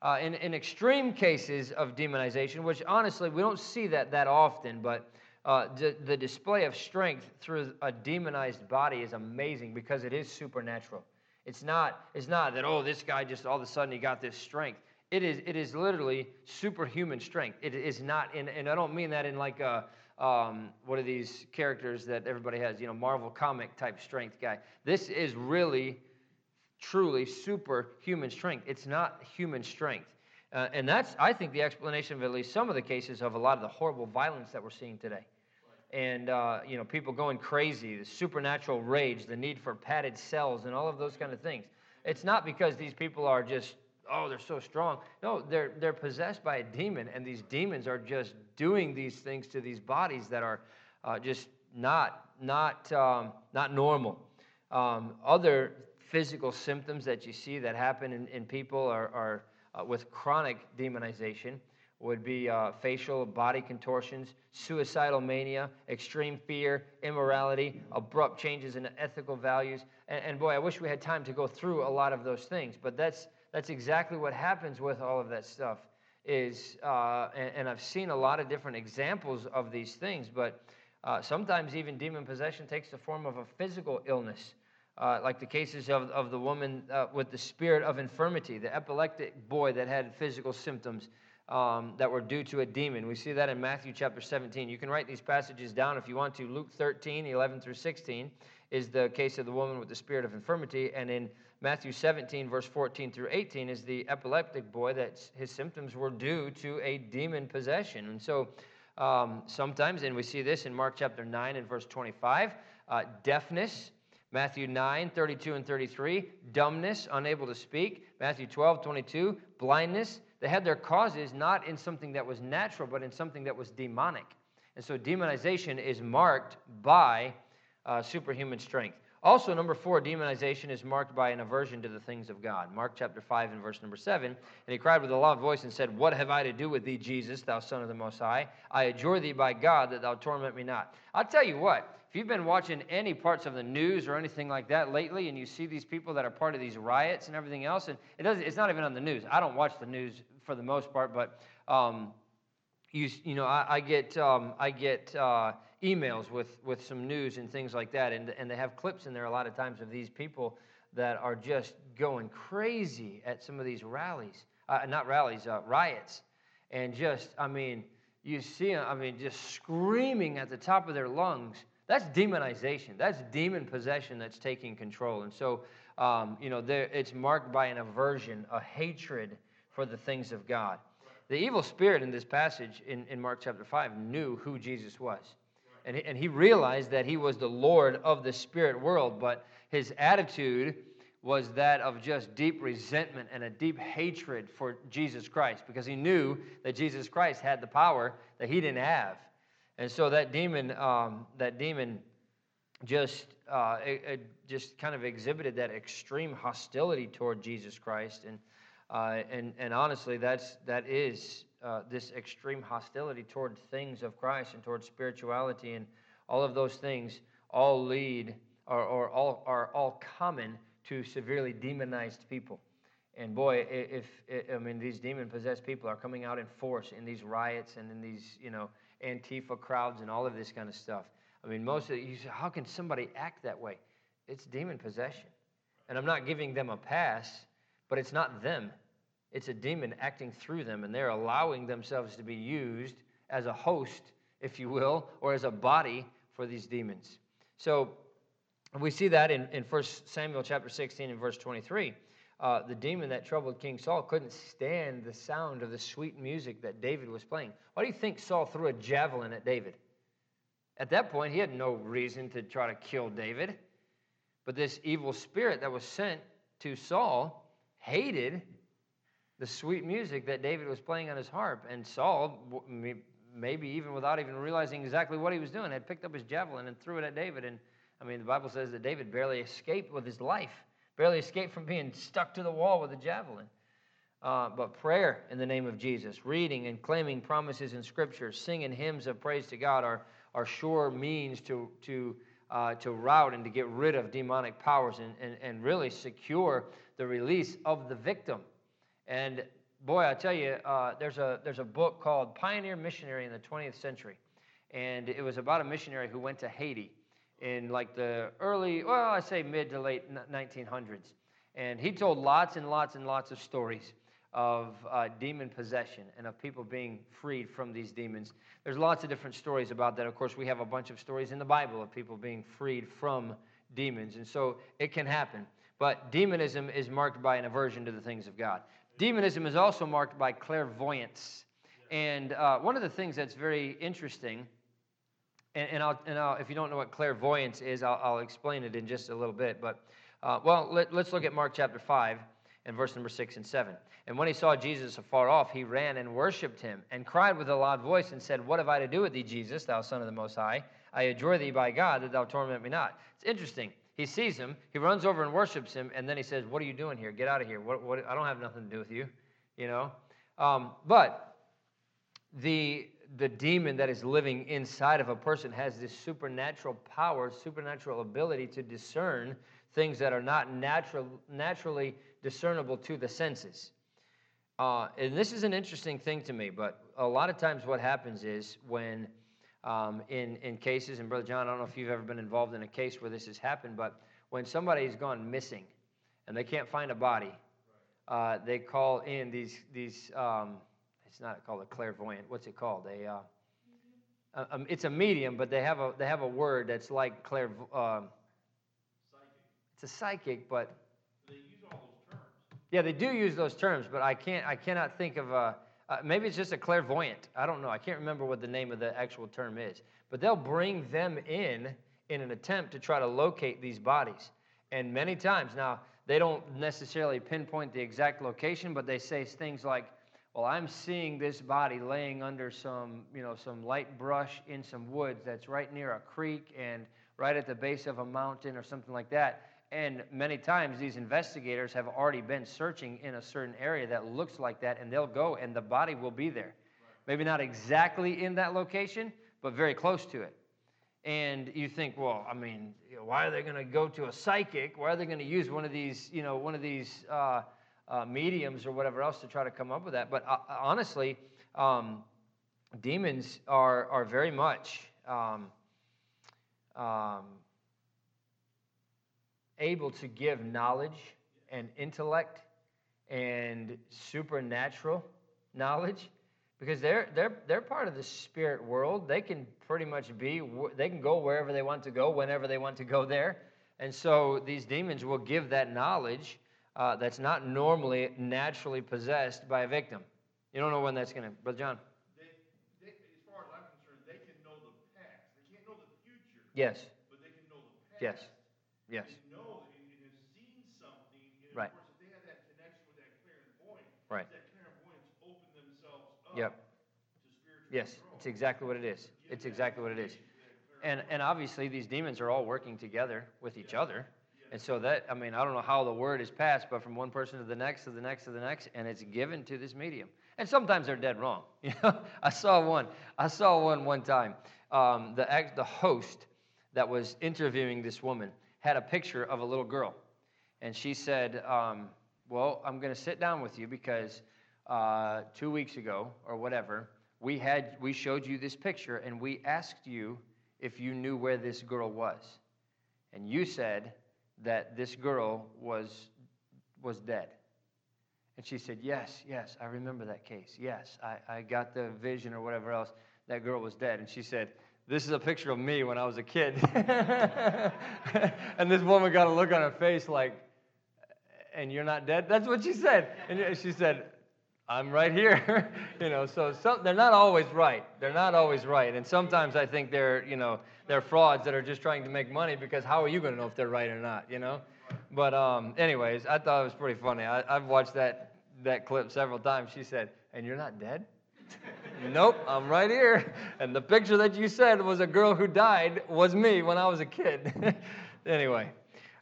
Uh, in, in extreme cases of demonization, which honestly we don't see that that often, but uh, the, the display of strength through a demonized body is amazing because it is supernatural. It's not, it's not that, oh, this guy just all of a sudden he got this strength. It is, it is literally superhuman strength. It is not, in, and I don't mean that in like a, um, what are these characters that everybody has, you know, Marvel comic type strength guy. This is really, truly superhuman strength. It's not human strength. Uh, and that's, I think, the explanation of at least some of the cases of a lot of the horrible violence that we're seeing today. And, uh, you know, people going crazy, the supernatural rage, the need for padded cells, and all of those kind of things. It's not because these people are just oh, they're so strong. No, they're, they're possessed by a demon, and these demons are just doing these things to these bodies that are uh, just not, not, um, not normal. Um, other physical symptoms that you see that happen in, in people are, are uh, with chronic demonization, would be uh, facial body contortions, suicidal mania, extreme fear, immorality, abrupt changes in ethical values. And, and, boy, I wish we had time to go through a lot of those things, but that's, that's exactly what happens with all of that stuff. Is uh, and, and, I've seen a lot of different examples of these things, but uh, sometimes even demon possession takes the form of a physical illness. Uh, like the cases of, of the woman uh, with the spirit of infirmity, the epileptic boy that had physical symptoms um, that were due to a demon. We see that in Matthew chapter 17. You can write these passages down if you want to. Luke 13, 11 through 16 is the case of the woman with the spirit of infirmity. And in Matthew 17, verse 14 through 18, is the epileptic boy that his symptoms were due to a demon possession. And so um, sometimes, and we see this in Mark chapter 9 and verse 25, uh, deafness. Matthew 9, 32 and 33, dumbness, unable to speak. Matthew 12, 22, blindness. They had their causes not in something that was natural, but in something that was demonic. And so demonization is marked by uh, superhuman strength. Also, number four, demonization is marked by an aversion to the things of God. Mark chapter 5 and verse number 7. And he cried with a loud voice and said, What have I to do with thee, Jesus, thou Son of the Most High? I adjure thee by God that thou torment me not. I'll tell you what, if you've been watching any parts of the news or anything like that lately, and you see these people that are part of these riots and everything else, and it doesn't, it's not even on the news. I don't watch the news for the most part, but um, you, you know, I, I get, um, I get uh, emails with, with some news and things like that, and, and they have clips in there a lot of times of these people that are just going crazy at some of these rallies, uh, not rallies, uh, riots, and just, I mean, you see them, I mean, just screaming at the top of their lungs that's demonization. That's demon possession that's taking control. And so, um, you know, there, it's marked by an aversion, a hatred for the things of God. The evil spirit in this passage in, in Mark chapter 5 knew who Jesus was. And he, and he realized that he was the Lord of the spirit world, but his attitude was that of just deep resentment and a deep hatred for Jesus Christ because he knew that Jesus Christ had the power that he didn't have. And so that demon, um, that demon just, uh, it, it just kind of exhibited that extreme hostility toward Jesus Christ. And, uh, and, and honestly, that's, that is uh, this extreme hostility toward things of Christ and toward spirituality. And all of those things all lead or, or all, are all common to severely demonized people. And boy, if, if I mean these demon possessed people are coming out in force in these riots and in these, you know, Antifa crowds and all of this kind of stuff. I mean, most of you say, how can somebody act that way? It's demon possession. And I'm not giving them a pass, but it's not them. It's a demon acting through them, and they're allowing themselves to be used as a host, if you will, or as a body for these demons. So we see that in, in 1 Samuel chapter 16 and verse 23 uh, the demon that troubled King Saul couldn't stand the sound of the sweet music that David was playing. Why do you think Saul threw a javelin at David? At that point, he had no reason to try to kill David. But this evil spirit that was sent to Saul hated the sweet music that David was playing on his harp. And Saul, maybe even without even realizing exactly what he was doing, had picked up his javelin and threw it at David. And I mean, the Bible says that David barely escaped with his life barely escaped from being stuck to the wall with a javelin. Uh, but prayer in the name of Jesus, reading and claiming promises in Scripture, singing hymns of praise to God are, are sure means to, to, uh, to rout and to get rid of demonic powers and, and, and really secure the release of the victim. And boy, I tell you, uh, there's, a, there's a book called Pioneer Missionary in the 20th Century. And it was about a missionary who went to Haiti in like the early, well, I say mid to late 1900s. And he told lots and lots and lots of stories of uh, demon possession and of people being freed from these demons. There's lots of different stories about that. Of course, we have a bunch of stories in the Bible of people being freed from demons. And so it can happen. But demonism is marked by an aversion to the things of God. Demonism is also marked by clairvoyance. And uh, one of the things that's very interesting and, and, I'll, and I'll, if you don't know what clairvoyance is, I'll, I'll explain it in just a little bit. But, uh, well, let, let's look at Mark chapter 5 and verse number 6 and 7. And when he saw Jesus afar off, he ran and worshiped him and cried with a loud voice and said, What have I to do with thee, Jesus, thou Son of the Most High? I adjure thee by God that thou torment me not. It's interesting. He sees him, he runs over and worships him, and then he says, What are you doing here? Get out of here. What, what, I don't have nothing to do with you, you know? Um, but the the demon that is living inside of a person has this supernatural power, supernatural ability to discern things that are not natural, naturally discernible to the senses. Uh, and this is an interesting thing to me, but a lot of times what happens is when, um, in, in cases, and Brother John, I don't know if you've ever been involved in a case where this has happened, but when somebody's gone missing and they can't find a body, uh, they call in these, these um, it's not called a clairvoyant. What's it called? A, uh, um, it's a medium, but they have a they have a word that's like clair. Uh, it's a psychic, but They use all those terms. yeah, they do use those terms, but I can't I cannot think of a. Uh, maybe it's just a clairvoyant. I don't know. I can't remember what the name of the actual term is. But they'll bring them in in an attempt to try to locate these bodies. And many times now they don't necessarily pinpoint the exact location, but they say things like well i'm seeing this body laying under some you know some light brush in some woods that's right near a creek and right at the base of a mountain or something like that and many times these investigators have already been searching in a certain area that looks like that and they'll go and the body will be there. Maybe not exactly in that location but very close to it. And you think well i mean why are they going to go to a psychic? Why are they going to use one of these you know one of these uh, uh, mediums or whatever else to try to come up with that. But uh, honestly, um, demons are, are very much um, um, able to give knowledge and intellect and supernatural knowledge because they're, they're, they're part of the spirit world. They can pretty much be, they can go wherever they want to go, whenever they want to go there. And so these demons will give that knowledge uh, that's not normally naturally possessed by a victim. You don't know when that's going to. Brother John. They, they, as far as I'm concerned, they can know the past. They can't know the future. Yes. But they can know the past. Yes. Yes. And right. of course, if they have that connection with that clairvoyant, right. that clairvoyance open themselves up yep. to spiritual Yes, control. it's exactly what it is. It's exactly what it is. And, and obviously, these demons are all working together with each other. And so that, I mean, I don't know how the word is passed, but from one person to the next, to the next, to the next, and it's given to this medium. And sometimes they're dead wrong. *laughs* You know, I saw one. I saw one one time. Um, the the host that was interviewing this woman had a picture of a little girl, and she said, um, "Well, I'm going to sit down with you because uh, two weeks ago or whatever, we had we showed you this picture, and we asked you if you knew where this girl was, and you said." that this girl was, was dead. And she said, Yes, yes, I remember that case. Yes, I, I got the vision or whatever else. That girl was dead. And she said, This is a picture of me when I was a kid. *laughs* and this woman got a look on her face like, And you're not dead? That's what she said. And she said, I'm right here. *laughs* you know, so some, they're not always right. They're not always right. And sometimes I think they're, you know, they're frauds that are just trying to make money because how are you going to know if they're right or not, you know? But um, anyways, I thought it was pretty funny. I, I've watched that, that clip several times. She said, and you're not dead? *laughs* nope, I'm right here. And the picture that you said was a girl who died was me when I was a kid. *laughs* anyway.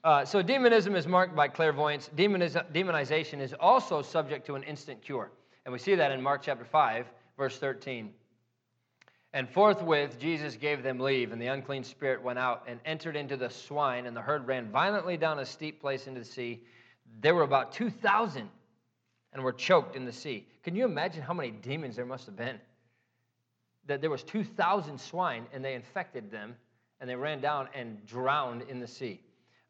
Uh, so demonism is marked by clairvoyance. Demoniz- demonization is also subject to an instant cure. And we see that in Mark chapter 5, verse 13. And forthwith Jesus gave them leave, and the unclean spirit went out and entered into the swine, and the herd ran violently down a steep place into the sea. There were about 2,000 and were choked in the sea. Can you imagine how many demons there must have been? That there was 2,000 swine, and they infected them, and they ran down and drowned in the sea.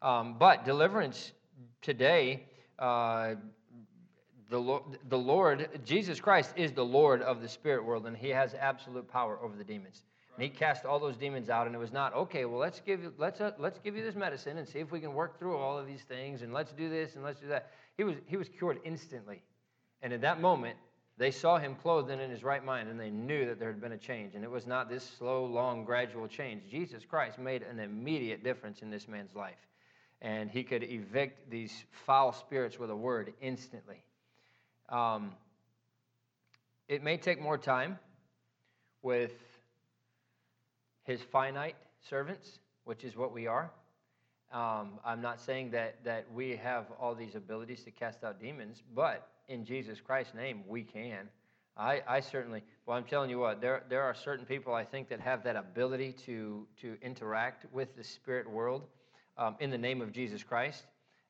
Um, but deliverance today, uh, the, Lord, the Lord, Jesus Christ is the Lord of the spirit world, and He has absolute power over the demons. And He cast all those demons out, and it was not okay. Well, let's give you, let's uh, let's give you this medicine and see if we can work through all of these things, and let's do this and let's do that. He was he was cured instantly, and in that moment, they saw him clothed and in his right mind, and they knew that there had been a change. And it was not this slow, long, gradual change. Jesus Christ made an immediate difference in this man's life and he could evict these foul spirits with a word instantly. Um, it may take more time with his finite servants, which is what we are. Um, I'm not saying that, that we have all these abilities to cast out demons, but in Jesus Christ's name, we can. I, I certainly, Well, I'm telling you what, there, there are certain people I think that have that ability to, to interact with the spirit world um, in the name of Jesus Christ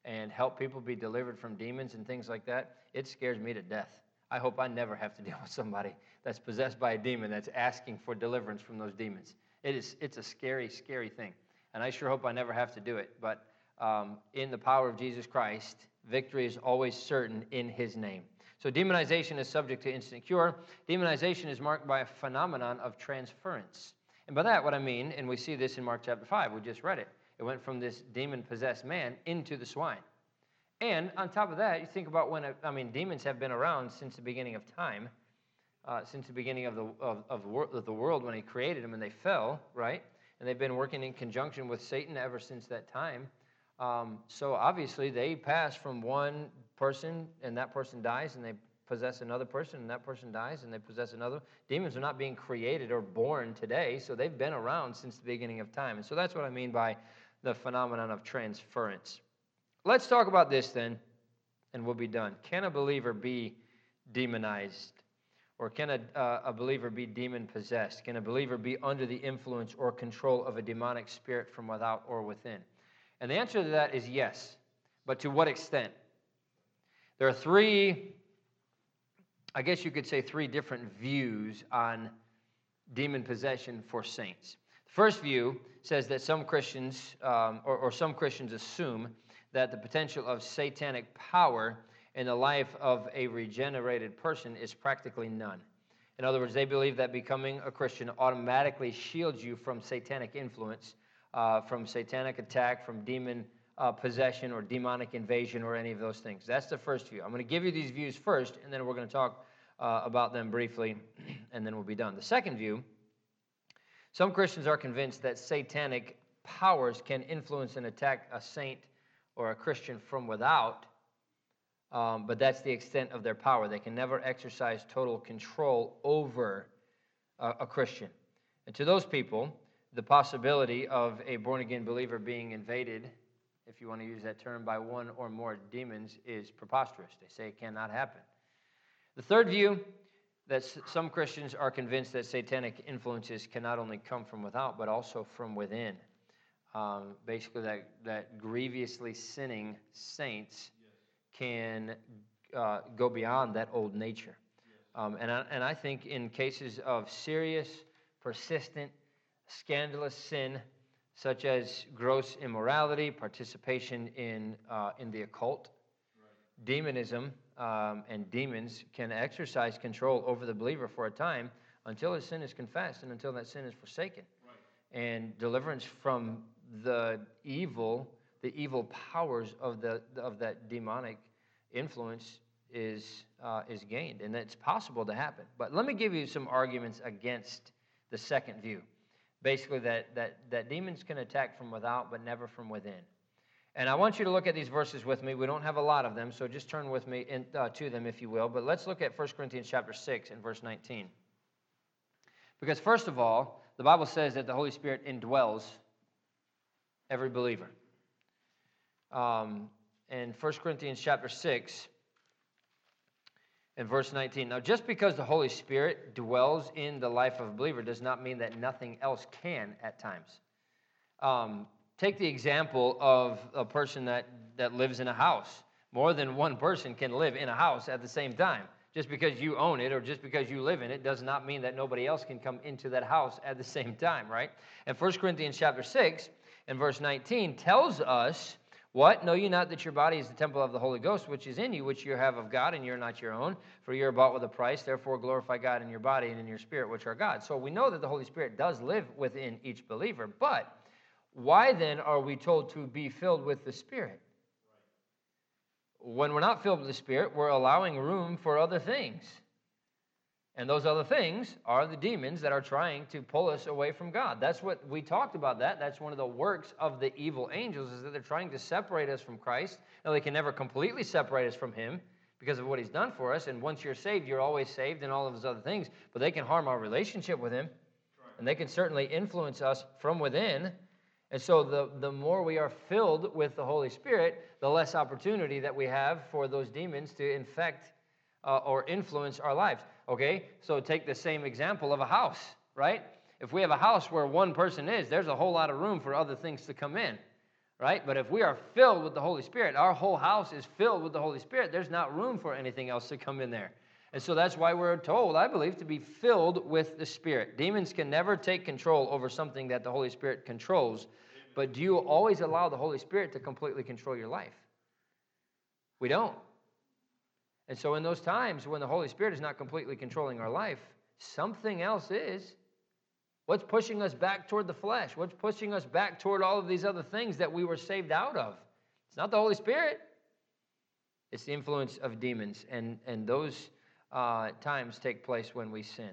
and help people be delivered from demons and things like that. It scares me to death. I hope I never have to *laughs* deal with somebody that's possessed by a demon that's asking for deliverance from those demons. It is, it's a scary, scary thing. And I sure hope I never have to do it. But um, in the power of Jesus Christ, victory is always certain in his name. So demonization is subject to instant cure. Demonization is marked by a phenomenon of transference. And by that, what I mean, and we see this in Mark chapter 5, we just read it. It went from this demon possessed man into the swine. And on top of that, you think about when, I mean, demons have been around since the beginning of time, uh, since the beginning of the, of, of, of the world when he created them and they fell, right? And they've been working in conjunction with Satan ever since that time. Um, so obviously, they pass from one person and that person dies, and they possess another person and that person dies, and they possess another. Demons are not being created or born today, so they've been around since the beginning of time. And so that's what I mean by the phenomenon of transference. Let's talk about this then, and we'll be done. Can a believer be demonized? Or can a, uh, a believer be demon possessed? Can a believer be under the influence or control of a demonic spirit from without or within? And the answer to that is yes. But to what extent? There are three, I guess you could say, three different views on demon possession for saints. First view says that some Christians, um, or, or some Christians assume that the potential of satanic power in the life of a regenerated person is practically none. In other words, they believe that becoming a Christian automatically shields you from satanic influence uh, from satanic attack, from demon uh, possession or demonic invasion or any of those things. That's the first view. I'm going to give you these views first, and then we're going to talk uh, about them briefly, *clears throat* and then we'll be done. The second view some Christians are convinced that satanic powers can influence and attack a saint or a Christian from without, um, but that's the extent of their power. They can never exercise total control over a, Christian. And to those people, the possibility of a born again believer being invaded, if you want to use that term, by one or more demons is preposterous. They say it cannot happen. The third view that some Christians are convinced that satanic influences can not only come from without, but also from within. Um, basically, that, that grievously sinning saints can uh, go beyond that old nature. Um, and, I, and I think in cases of serious, persistent, scandalous sin, such as gross immorality, participation in, uh, in the occult, right. demonism, um, and demons can exercise control over the believer for a time until his sin is confessed and until that sin is forsaken. Right. And deliverance from the evil, the evil powers of, the, of that demonic influence is, uh, is gained. And it's possible to happen. But let me give you some arguments against the second view basically that, that, that demons can attack from without but never from within. And I want you to look at these verses with me. We don't have a lot of them, so just turn with me in, uh, to them, if you will. But let's look at 1 Corinthians chapter 6 and verse 19. Because first of all, the Bible says that the Holy Spirit indwells every believer. Um, in 1 Corinthians chapter 6, in verse 19. Now, just because the Holy Spirit dwells in the life of a believer does not mean that nothing else can at times. Um, take the example of a person that, that lives in a house. More than one person can live in a house at the same time. Just because you own it or just because you live in it does not mean that nobody else can come into that house at the same time, right? And 1 Corinthians chapter 6 and verse 19 tells us what? Know you not that your body is the temple of the Holy Ghost, which is in you, which you have of God, and you're not your own? For you are bought with a price. Therefore, glorify God in your body and in your spirit, which are God. So we know that the Holy Spirit does live within each believer. But why then are we told to be filled with the Spirit? When we're not filled with the Spirit, we're allowing room for other things. And those other things are the demons that are trying to pull us away from God. That's what we talked about that. That's one of the works of the evil angels is that they're trying to separate us from Christ. Now they can never completely separate us from him because of what he's done for us and once you're saved, you're always saved and all of those other things, but they can harm our relationship with him. And they can certainly influence us from within. And so the the more we are filled with the Holy Spirit, the less opportunity that we have for those demons to infect uh, or influence our lives. Okay? So take the same example of a house, right? If we have a house where one person is, there's a whole lot of room for other things to come in, right? But if we are filled with the Holy Spirit, our whole house is filled with the Holy Spirit, there's not room for anything else to come in there. And so that's why we're told, I believe, to be filled with the Spirit. Demons can never take control over something that the Holy Spirit controls. But do you always allow the Holy Spirit to completely control your life? We don't. And so, in those times when the Holy Spirit is not completely controlling our life, something else is. What's pushing us back toward the flesh? What's pushing us back toward all of these other things that we were saved out of? It's not the Holy Spirit, it's the influence of demons. And, and those uh, times take place when we sin.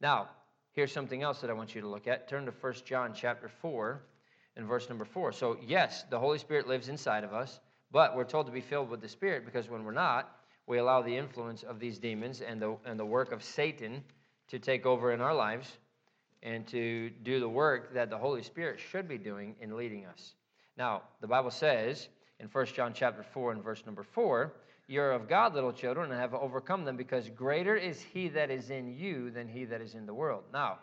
Now, here's something else that I want you to look at. Turn to 1 John chapter 4 and verse number 4. So, yes, the Holy Spirit lives inside of us, but we're told to be filled with the Spirit because when we're not, we allow the influence of these demons and the, and the work of Satan to take over in our lives and to do the work that the Holy Spirit should be doing in leading us. Now, the Bible says in 1 John chapter 4 and verse number 4, you're of God, little children, and have overcome them, because greater is he that is in you than he that is in the world. Now,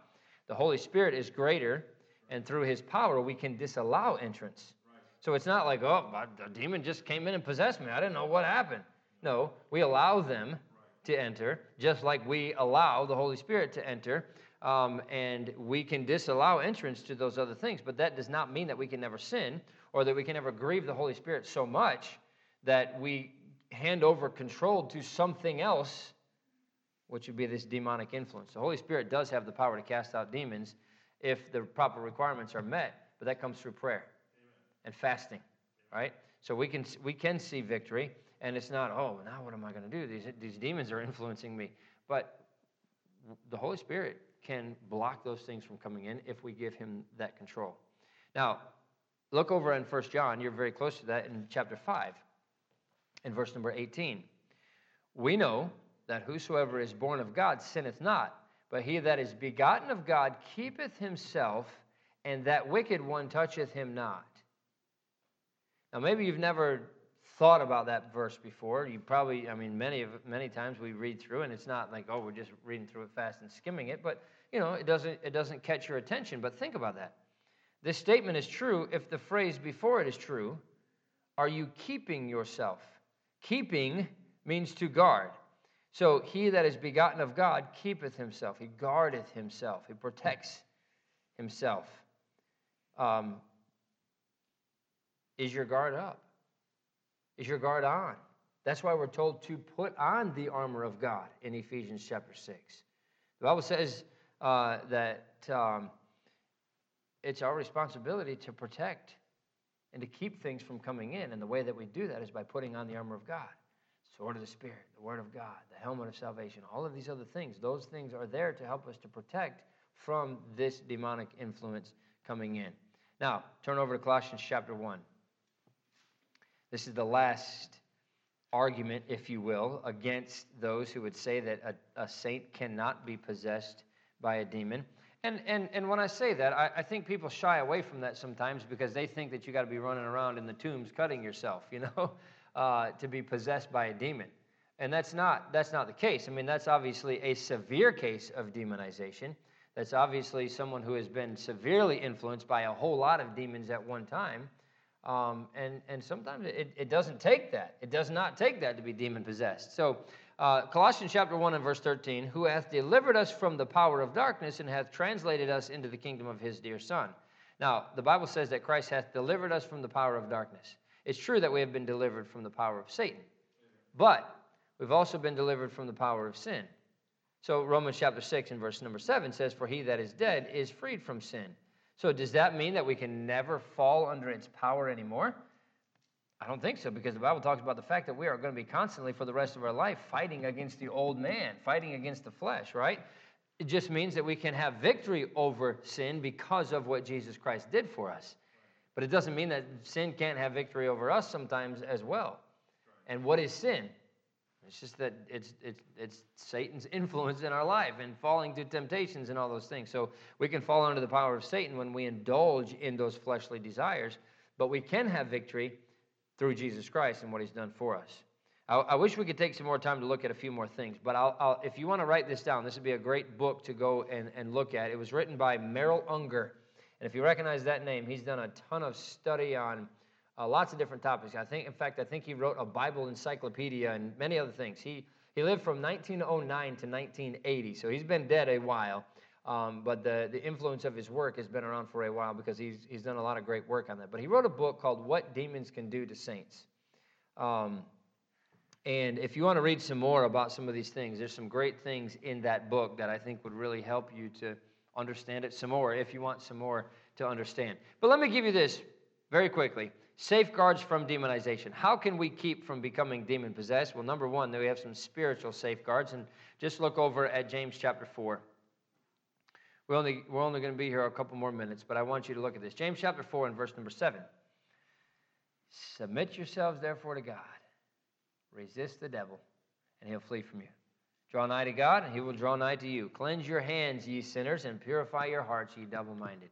the Holy Spirit is greater, and through his power, we can disallow entrance. So it's not like, oh, a demon just came in and possessed me. I didn't know what happened. No, we allow them to enter, just like we allow the Holy Spirit to enter. Um, and we can disallow entrance to those other things, but that does not mean that we can never sin or that we can never grieve the Holy Spirit so much that we hand over control to something else, which would be this demonic influence. The Holy Spirit does have the power to cast out demons if the proper requirements are met, but that comes through prayer Amen. and fasting, right? So we can we can see victory, and it's not oh now what am I going to do? These these demons are influencing me, but the Holy Spirit can block those things from coming in if we give Him that control. Now, look over in First John. You're very close to that in chapter five in verse number 18. We know that whosoever is born of God sinneth not, but he that is begotten of God keepeth himself, and that wicked one toucheth him not. Now, maybe you've never thought about that verse before. You probably, I mean, many of many times we read through, and it's not like, oh, we're just reading through it fast and skimming it, but you know, it doesn't it doesn't catch your attention. But think about that. This statement is true if the phrase before it is true. Are you keeping yourself? Keeping means to guard. So he that is begotten of God keepeth himself. He guardeth himself. He protects himself. Um, is your guard up? Is your guard on? That's why we're told to put on the armor of God in Ephesians chapter 6. The Bible says uh, that um, it's our responsibility to protect and to keep things from coming in. And the way that we do that is by putting on the armor of God sword of the Spirit, the Word of God, the helmet of salvation, all of these other things. Those things are there to help us to protect from this demonic influence coming in. Now, turn over to Colossians chapter 1. This is the last argument, if you will, against those who would say that a, a saint cannot be possessed by a demon. And, and, and when I say that, I, I think people shy away from that sometimes because they think that you got to be running around in the tombs cutting yourself, *laughs* you know, uh, to be possessed by a demon. And that's not, that's not the case. I mean, that's obviously a severe case of demonization. That's obviously someone who has been severely influenced by a whole lot of demons at one time. Um, and, and sometimes it, it doesn't take that. It does not take that to be demon possessed. So uh, Colossians chapter 1 and verse 13, who hath delivered us from the power of darkness and hath translated us into the kingdom of his dear Son. Now, the Bible says that Christ hath delivered us from the power of darkness. It's true that we have been delivered from the power of Satan, but we've also been delivered from the power of sin. So Romans chapter 6 and verse number 7 says, For he that is dead is freed from sin. So does that mean that we can never fall under its power anymore? I don't think so, because the Bible talks about the fact that we are going to be constantly for the rest of our life fighting against the old man, fighting against the flesh, right? It just means that we can have victory over sin because of what Jesus Christ did for us. But it doesn't mean that sin can't have victory over us sometimes as well. And what is sin? It's just that it's, it's, it's Satan's influence in our life and falling to temptations and all those things. So we can fall under the power of Satan when we indulge in those fleshly desires, but we can have victory through Jesus Christ and what he's done for us. I, I wish we could take some more time to look at a few more things, but I'll, I'll, if you want to write this down, this would be a great book to go and, and look at. It was written by Merrill Unger. And if you recognize that name, he's done a ton of study on uh, lots of different topics. I think, in fact, I think he wrote a Bible encyclopedia and many other things. He, he lived from 1909 to 1980, so he's been dead a while. Um, but the, the influence of his work has been around for a while because he's, he's done a lot of great work on that. But he wrote a book called What Demons Can Do to Saints. Um, and if you want to read some more about some of these things, there's some great things in that book that I think would really help you to understand it some more if you want some more to understand. But let me give you this very quickly safeguards from demonization. How can we keep from becoming demon possessed? Well, number one, we have some spiritual safeguards. And just look over at James chapter 4. We're only, we're only going to be here a couple more minutes, but I want you to look at this. James chapter 4 and verse number 7. Submit yourselves therefore to God. Resist the devil, and he'll flee from you. Draw nigh to God, and he will draw nigh to you. Cleanse your hands, ye sinners, and purify your hearts, ye double minded.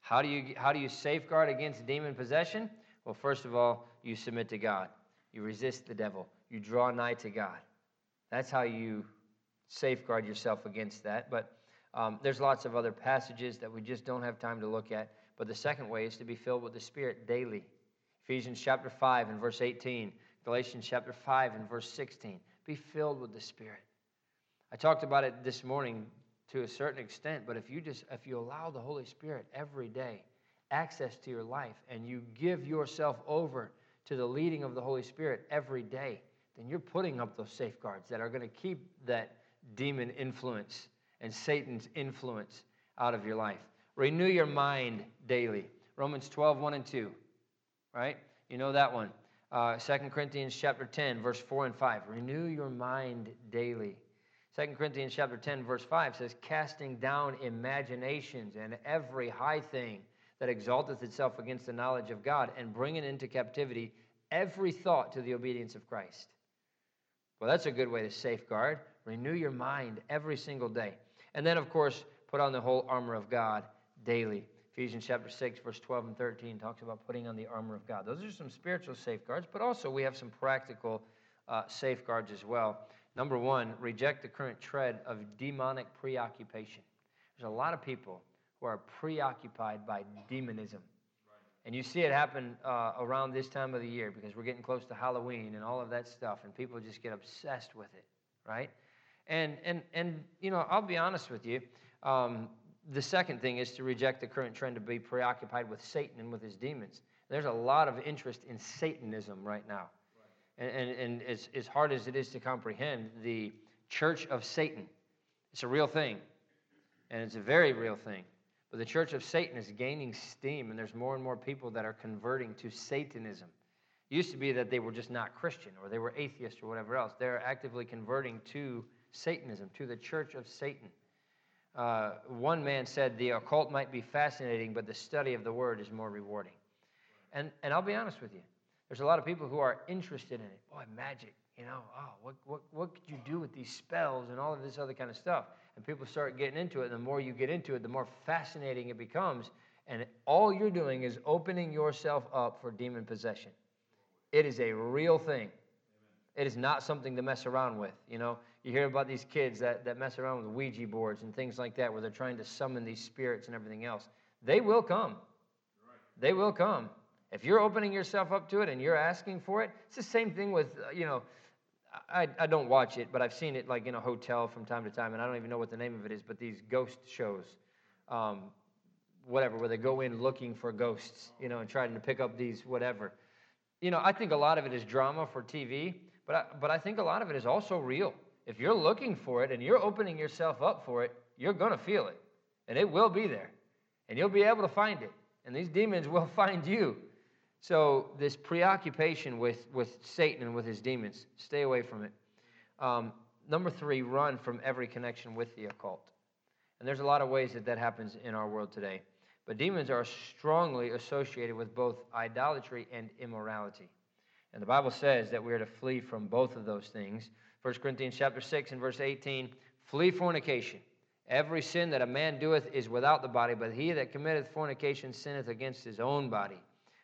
How do, you, how do you safeguard against demon possession? Well, first of all, you submit to God. You resist the devil. You draw nigh to God. That's how you safeguard yourself against that. But um, there's lots of other passages that we just don't have time to look at. But the second way is to be filled with the Spirit daily. Ephesians chapter 5 and verse 18, Galatians chapter 5 and verse 16. Be filled with the Spirit. I talked about it this morning to a certain extent, but if you just if you allow the Holy Spirit every day access to your life and you give yourself over to the leading of the Holy Spirit every day, then you're putting up those safeguards that are going to keep that demon influence and Satan's influence out of your life. Renew your mind daily. Romans 12, 1 and 2. Right? You know that one. Uh, 2 Corinthians chapter 10, verse 4 and 5. Renew your mind daily. 2 Corinthians chapter 10, verse 5 says, Casting down imaginations and every high thing that exalteth itself against the knowledge of God, and bringing into captivity every thought to the obedience of Christ. Well, that's a good way to safeguard. Renew your mind every single day. And then, of course, put on the whole armor of God daily. Ephesians chapter 6, verse 12 and 13 talks about putting on the armor of God. Those are some spiritual safeguards, but also we have some practical uh, safeguards as well. Number one, reject the current trend of demonic preoccupation. There's a lot of people who are preoccupied by demonism. And you see it happen uh, around this time of the year because we're getting close to Halloween and all of that stuff, and people just get obsessed with it, right? And, and, and you know, I'll be honest with you. Um, the second thing is to reject the current trend to be preoccupied with Satan and with his demons. There's a lot of interest in Satanism right now. And, and, and as, as hard as it is to comprehend, the church of Satan, it's a real thing. And it's a very real thing. But the church of Satan is gaining steam, and there's more and more people that are converting to Satanism. It used to be that they were just not Christian or they were atheist or whatever else. They're actively converting to Satanism, to the church of Satan. Uh, one man said the occult might be fascinating, but the study of the word is more rewarding. And, and I'll be honest with you, there's a lot of people who are interested in it. Boy, magic, you know, oh, what, what, what could you do with these spells and all of this other kind of stuff? And people start getting into it, and the more you get into it, the more fascinating it becomes. And all you're doing is opening yourself up for demon possession. It is a real thing. It is not something to mess around with. You know, you hear about these kids that, that mess around with Ouija boards and things like that, where they're trying to summon these spirits and everything else. They will come. They will come. If you're opening yourself up to it and you're asking for it, it's the same thing with, uh, you know, I, I don't watch it, but I've seen it like in a hotel from time to time, and I don't even know what the name of it is, but these ghost shows, um, whatever, where they go in looking for ghosts, you know, and trying to pick up these whatever. You know, I think a lot of it is drama for TV, but I, but I think a lot of it is also real. If you're looking for it and you're opening yourself up for it, you're going to feel it, and it will be there, and you'll be able to find it, and these demons *laughs* will find you. So, this preoccupation with, with Satan and with his demons, stay away from it. Um, number three, run from every connection with the occult. And there's a lot of ways that that happens in our world today. But demons are strongly associated with both idolatry and immorality. And the Bible says that we are to flee from both of those things. 1 Corinthians chapter 6 and verse 18, flee fornication. Every sin that a man doeth is without the body, but he that committeth fornication sinneth against his own body.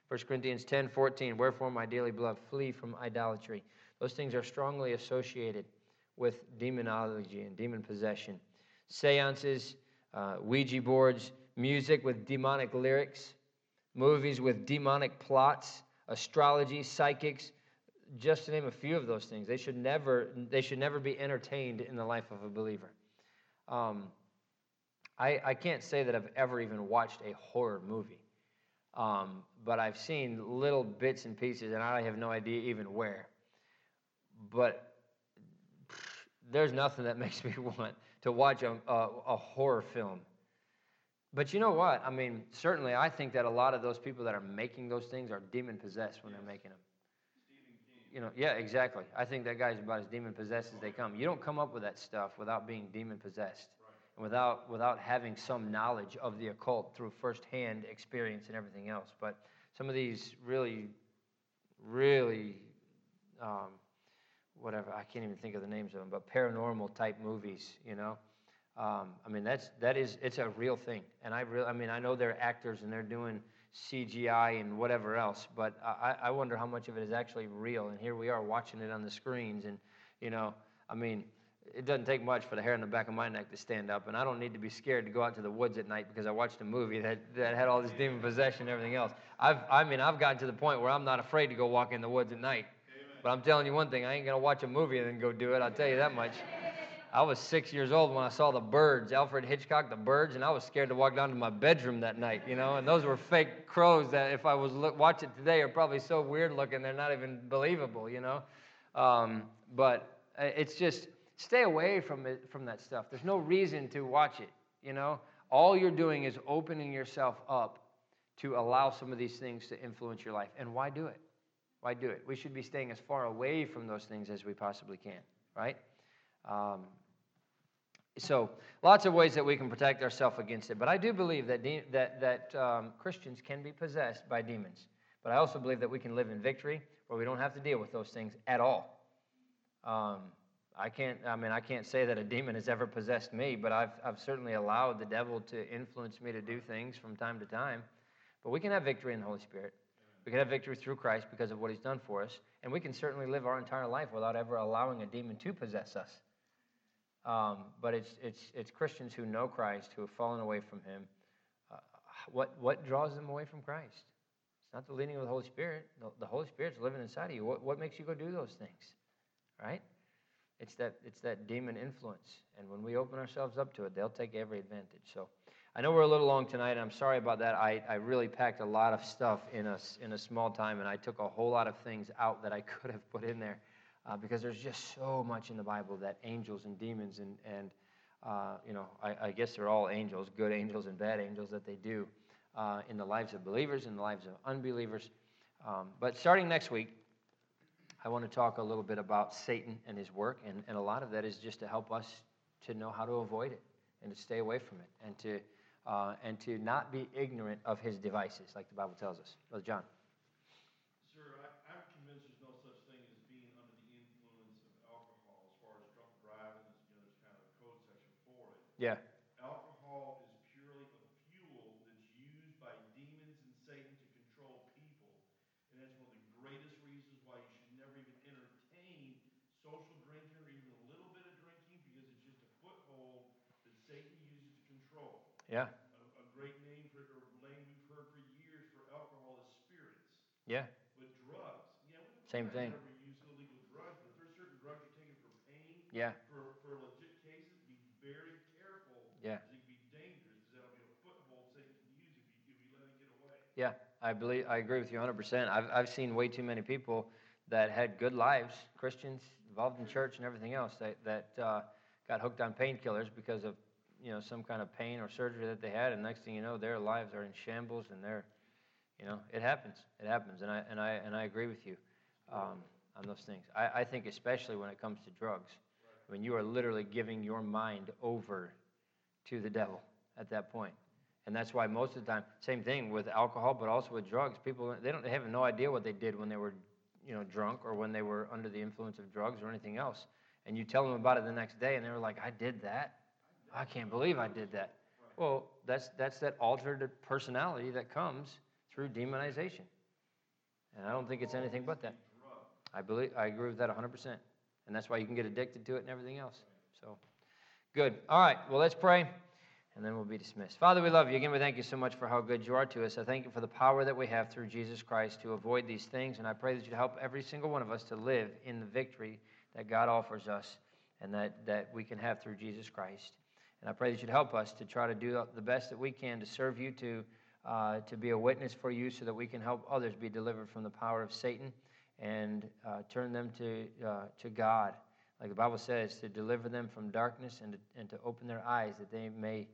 1 Corinthians 10 14, wherefore, my dearly beloved, flee from idolatry. Those things are strongly associated with demonology and demon possession. Seances, uh, Ouija boards, music with demonic lyrics, movies with demonic plots, astrology, psychics, just to name a few of those things. They should never, they should never be entertained in the life of a believer. Um, I, I can't say that I've ever even watched a horror movie, um, but I've seen little bits and pieces, and I have no idea even where. But there's nothing that *laughs* makes me want to watch a, a, a horror film. But you know what? I mean, certainly I think that a lot of those people that are making those things are demon possessed when they're making them. You know, yeah, exactly. I think that guy's about as demon possessed as they come. You don't come up with that stuff without being demon possessed and without without having some knowledge of the occult through firsthand experience and everything else. But some of these really, really, um, whatever I can't even think of the names of them, but paranormal type movies, you know. Um, I mean, that's that is it's a real thing, and I really, I mean, I know they're actors and they're doing CGI and whatever else, but I, I wonder how much of it is actually real. And here we are watching it on the screens, and you know, I mean, it doesn't take much for the hair on the back of my neck to stand up, and I don't need to be scared to go out to the woods at night because I watched a movie that, that had all this demon possession and everything else. I've, I mean, I've gotten to the point where I'm not afraid to go walk in the woods at night. But I'm telling you one thing, I ain't gonna watch a movie and then go do it. I'll tell you that much. I was six years old when I saw the birds, Alfred Hitchcock, the birds, and I was scared to walk down to my bedroom that night, you know. And those were fake crows that, if I was look, watch it today, are probably so weird looking they're not even believable, you know. Um, but uh, it's just stay away from it, from that stuff. There's no reason to watch it, you know. All you're doing is opening yourself up to allow some of these things to influence your life. And why do it? Why do it? We should be staying as far away from those things as we possibly can, right? Um, so, lots of ways that we can protect ourselves against it. But I do believe that, de- that, that um, Christians can be possessed by demons. But I also believe that we can live in victory where we don't have to deal with those things at all. Um, I can't, I mean, I can't say that a demon has ever possessed me, but I've, I've certainly allowed the devil to influence me to do things from time to time. But we can have victory in the Holy Spirit. We can have victory through Christ because of what he's done for us. And we can certainly live our entire life without ever allowing a demon to possess us. Um, but it's, it's, it's Christians who know Christ, who have fallen away from him. Uh, what, what draws them away from Christ? It's not the leading of the Holy Spirit. The, the Holy Spirit's living inside of you. What, what makes you go do those things? Right? It's that, it's that demon influence. And when we open ourselves up to it, they'll take every advantage. So I know we're a little long tonight. and I'm sorry about that. I, I really packed a lot of stuff in a, in a small time, and I took a whole lot of things out that I *laughs* could have put in there uh, because there's just so much in the Bible that angels and demons and, and uh, you know, I, I, guess they're all angels, good angels and bad angels that they do uh, in the lives of believers, in the lives of unbelievers. Um, but starting next week, I want to talk a little bit about Satan and his work, and, and a lot of that is just to help us to know how to avoid it and to stay away from it and to, uh, and to not be ignorant of his devices, like the Bible tells us. Brother John. Sir, I, I'm convinced there's no such thing as being under the influence of alcohol as far as drunk driving. There's, you know, there's kind of a code section for it. Yeah. Alcohol is purely a fuel that's used by demons and Satan to control people. And that's one of the greatest reasons why you should never even entertain social drinking or even a little bit of drinking because it's just a foothold that Satan uses to control. Yeah. A, a great name for or name we've heard for years for alcohol is spirits. Yeah. But drugs, yeah, Same thing. not Never use illegal drugs, but if there's certain drugs you're taking for pain, Yeah. for, for legit cases, be very careful. Yeah. Because it can be dangerous, because that'll be a foothold Satan can use if you, if you let him get away. Yeah, I believe I agree with you 100%. I've I've seen way too many people that had good lives, Christians involved in church and everything else that that uh, got hooked on painkillers because of you know some kind of pain or surgery that they had, and next thing you know, their lives are in shambles and they're you know it happens. It happens, and I and I and I agree with you um, on those things. I, I think especially when it comes to drugs, when you are literally giving your mind over to the devil at that point. And that's why most of the time, same thing with alcohol, but also with drugs. People they don't they have no idea what they did when they were, you know, drunk or when they were under the influence of drugs or anything else. And you tell them about it the next day, and they were like, "I did that. I can't believe I did that." Well, that's that's that altered personality that comes through demonization. And I don't think it's anything but that. I believe I agree with that 100%. And that's why you can get addicted to it and everything else. So, good. All right. Well, let's pray, and then we'll be dismissed. Father, we love you. Again, we thank you so much for how good you are to us. I thank you for the power that we have through Jesus Christ to avoid these things, and I pray that you help every single one of us to live in the victory that God offers us and that, that we can have through Jesus Christ. And I pray that you'd help us to try to do the best that we can to serve you, to, uh, to be a witness for you, so that we can help others be delivered from the power of Satan and uh, turn them to, uh, to God. Like the Bible says, to deliver them from darkness and to, and to open their eyes that they may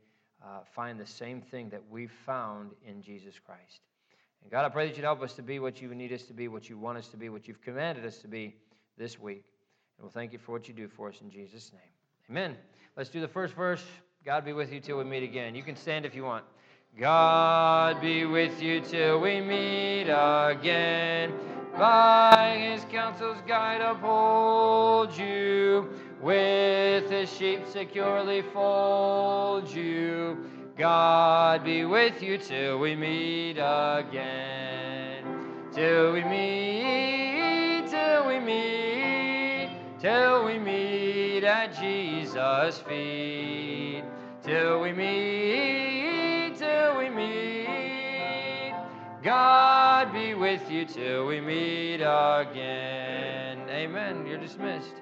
uh, find the same thing that we've found in Jesus Christ. And God, I pray that you'd help us to be what you need us to be, what you want us to be, what you've commanded us to be this week. And we'll thank you for what you do for us in Jesus' name. Amen. Let's do the first verse. God be with you till we meet again. You can stand if you want. God be with you till we meet again. By his counsel's guide uphold you. With his sheep securely fold you. God be with you till we meet again. Till we meet, till we meet, till we meet at Jesus' feet. Till we meet, till we meet. God be with you till we meet again. Amen. You're dismissed.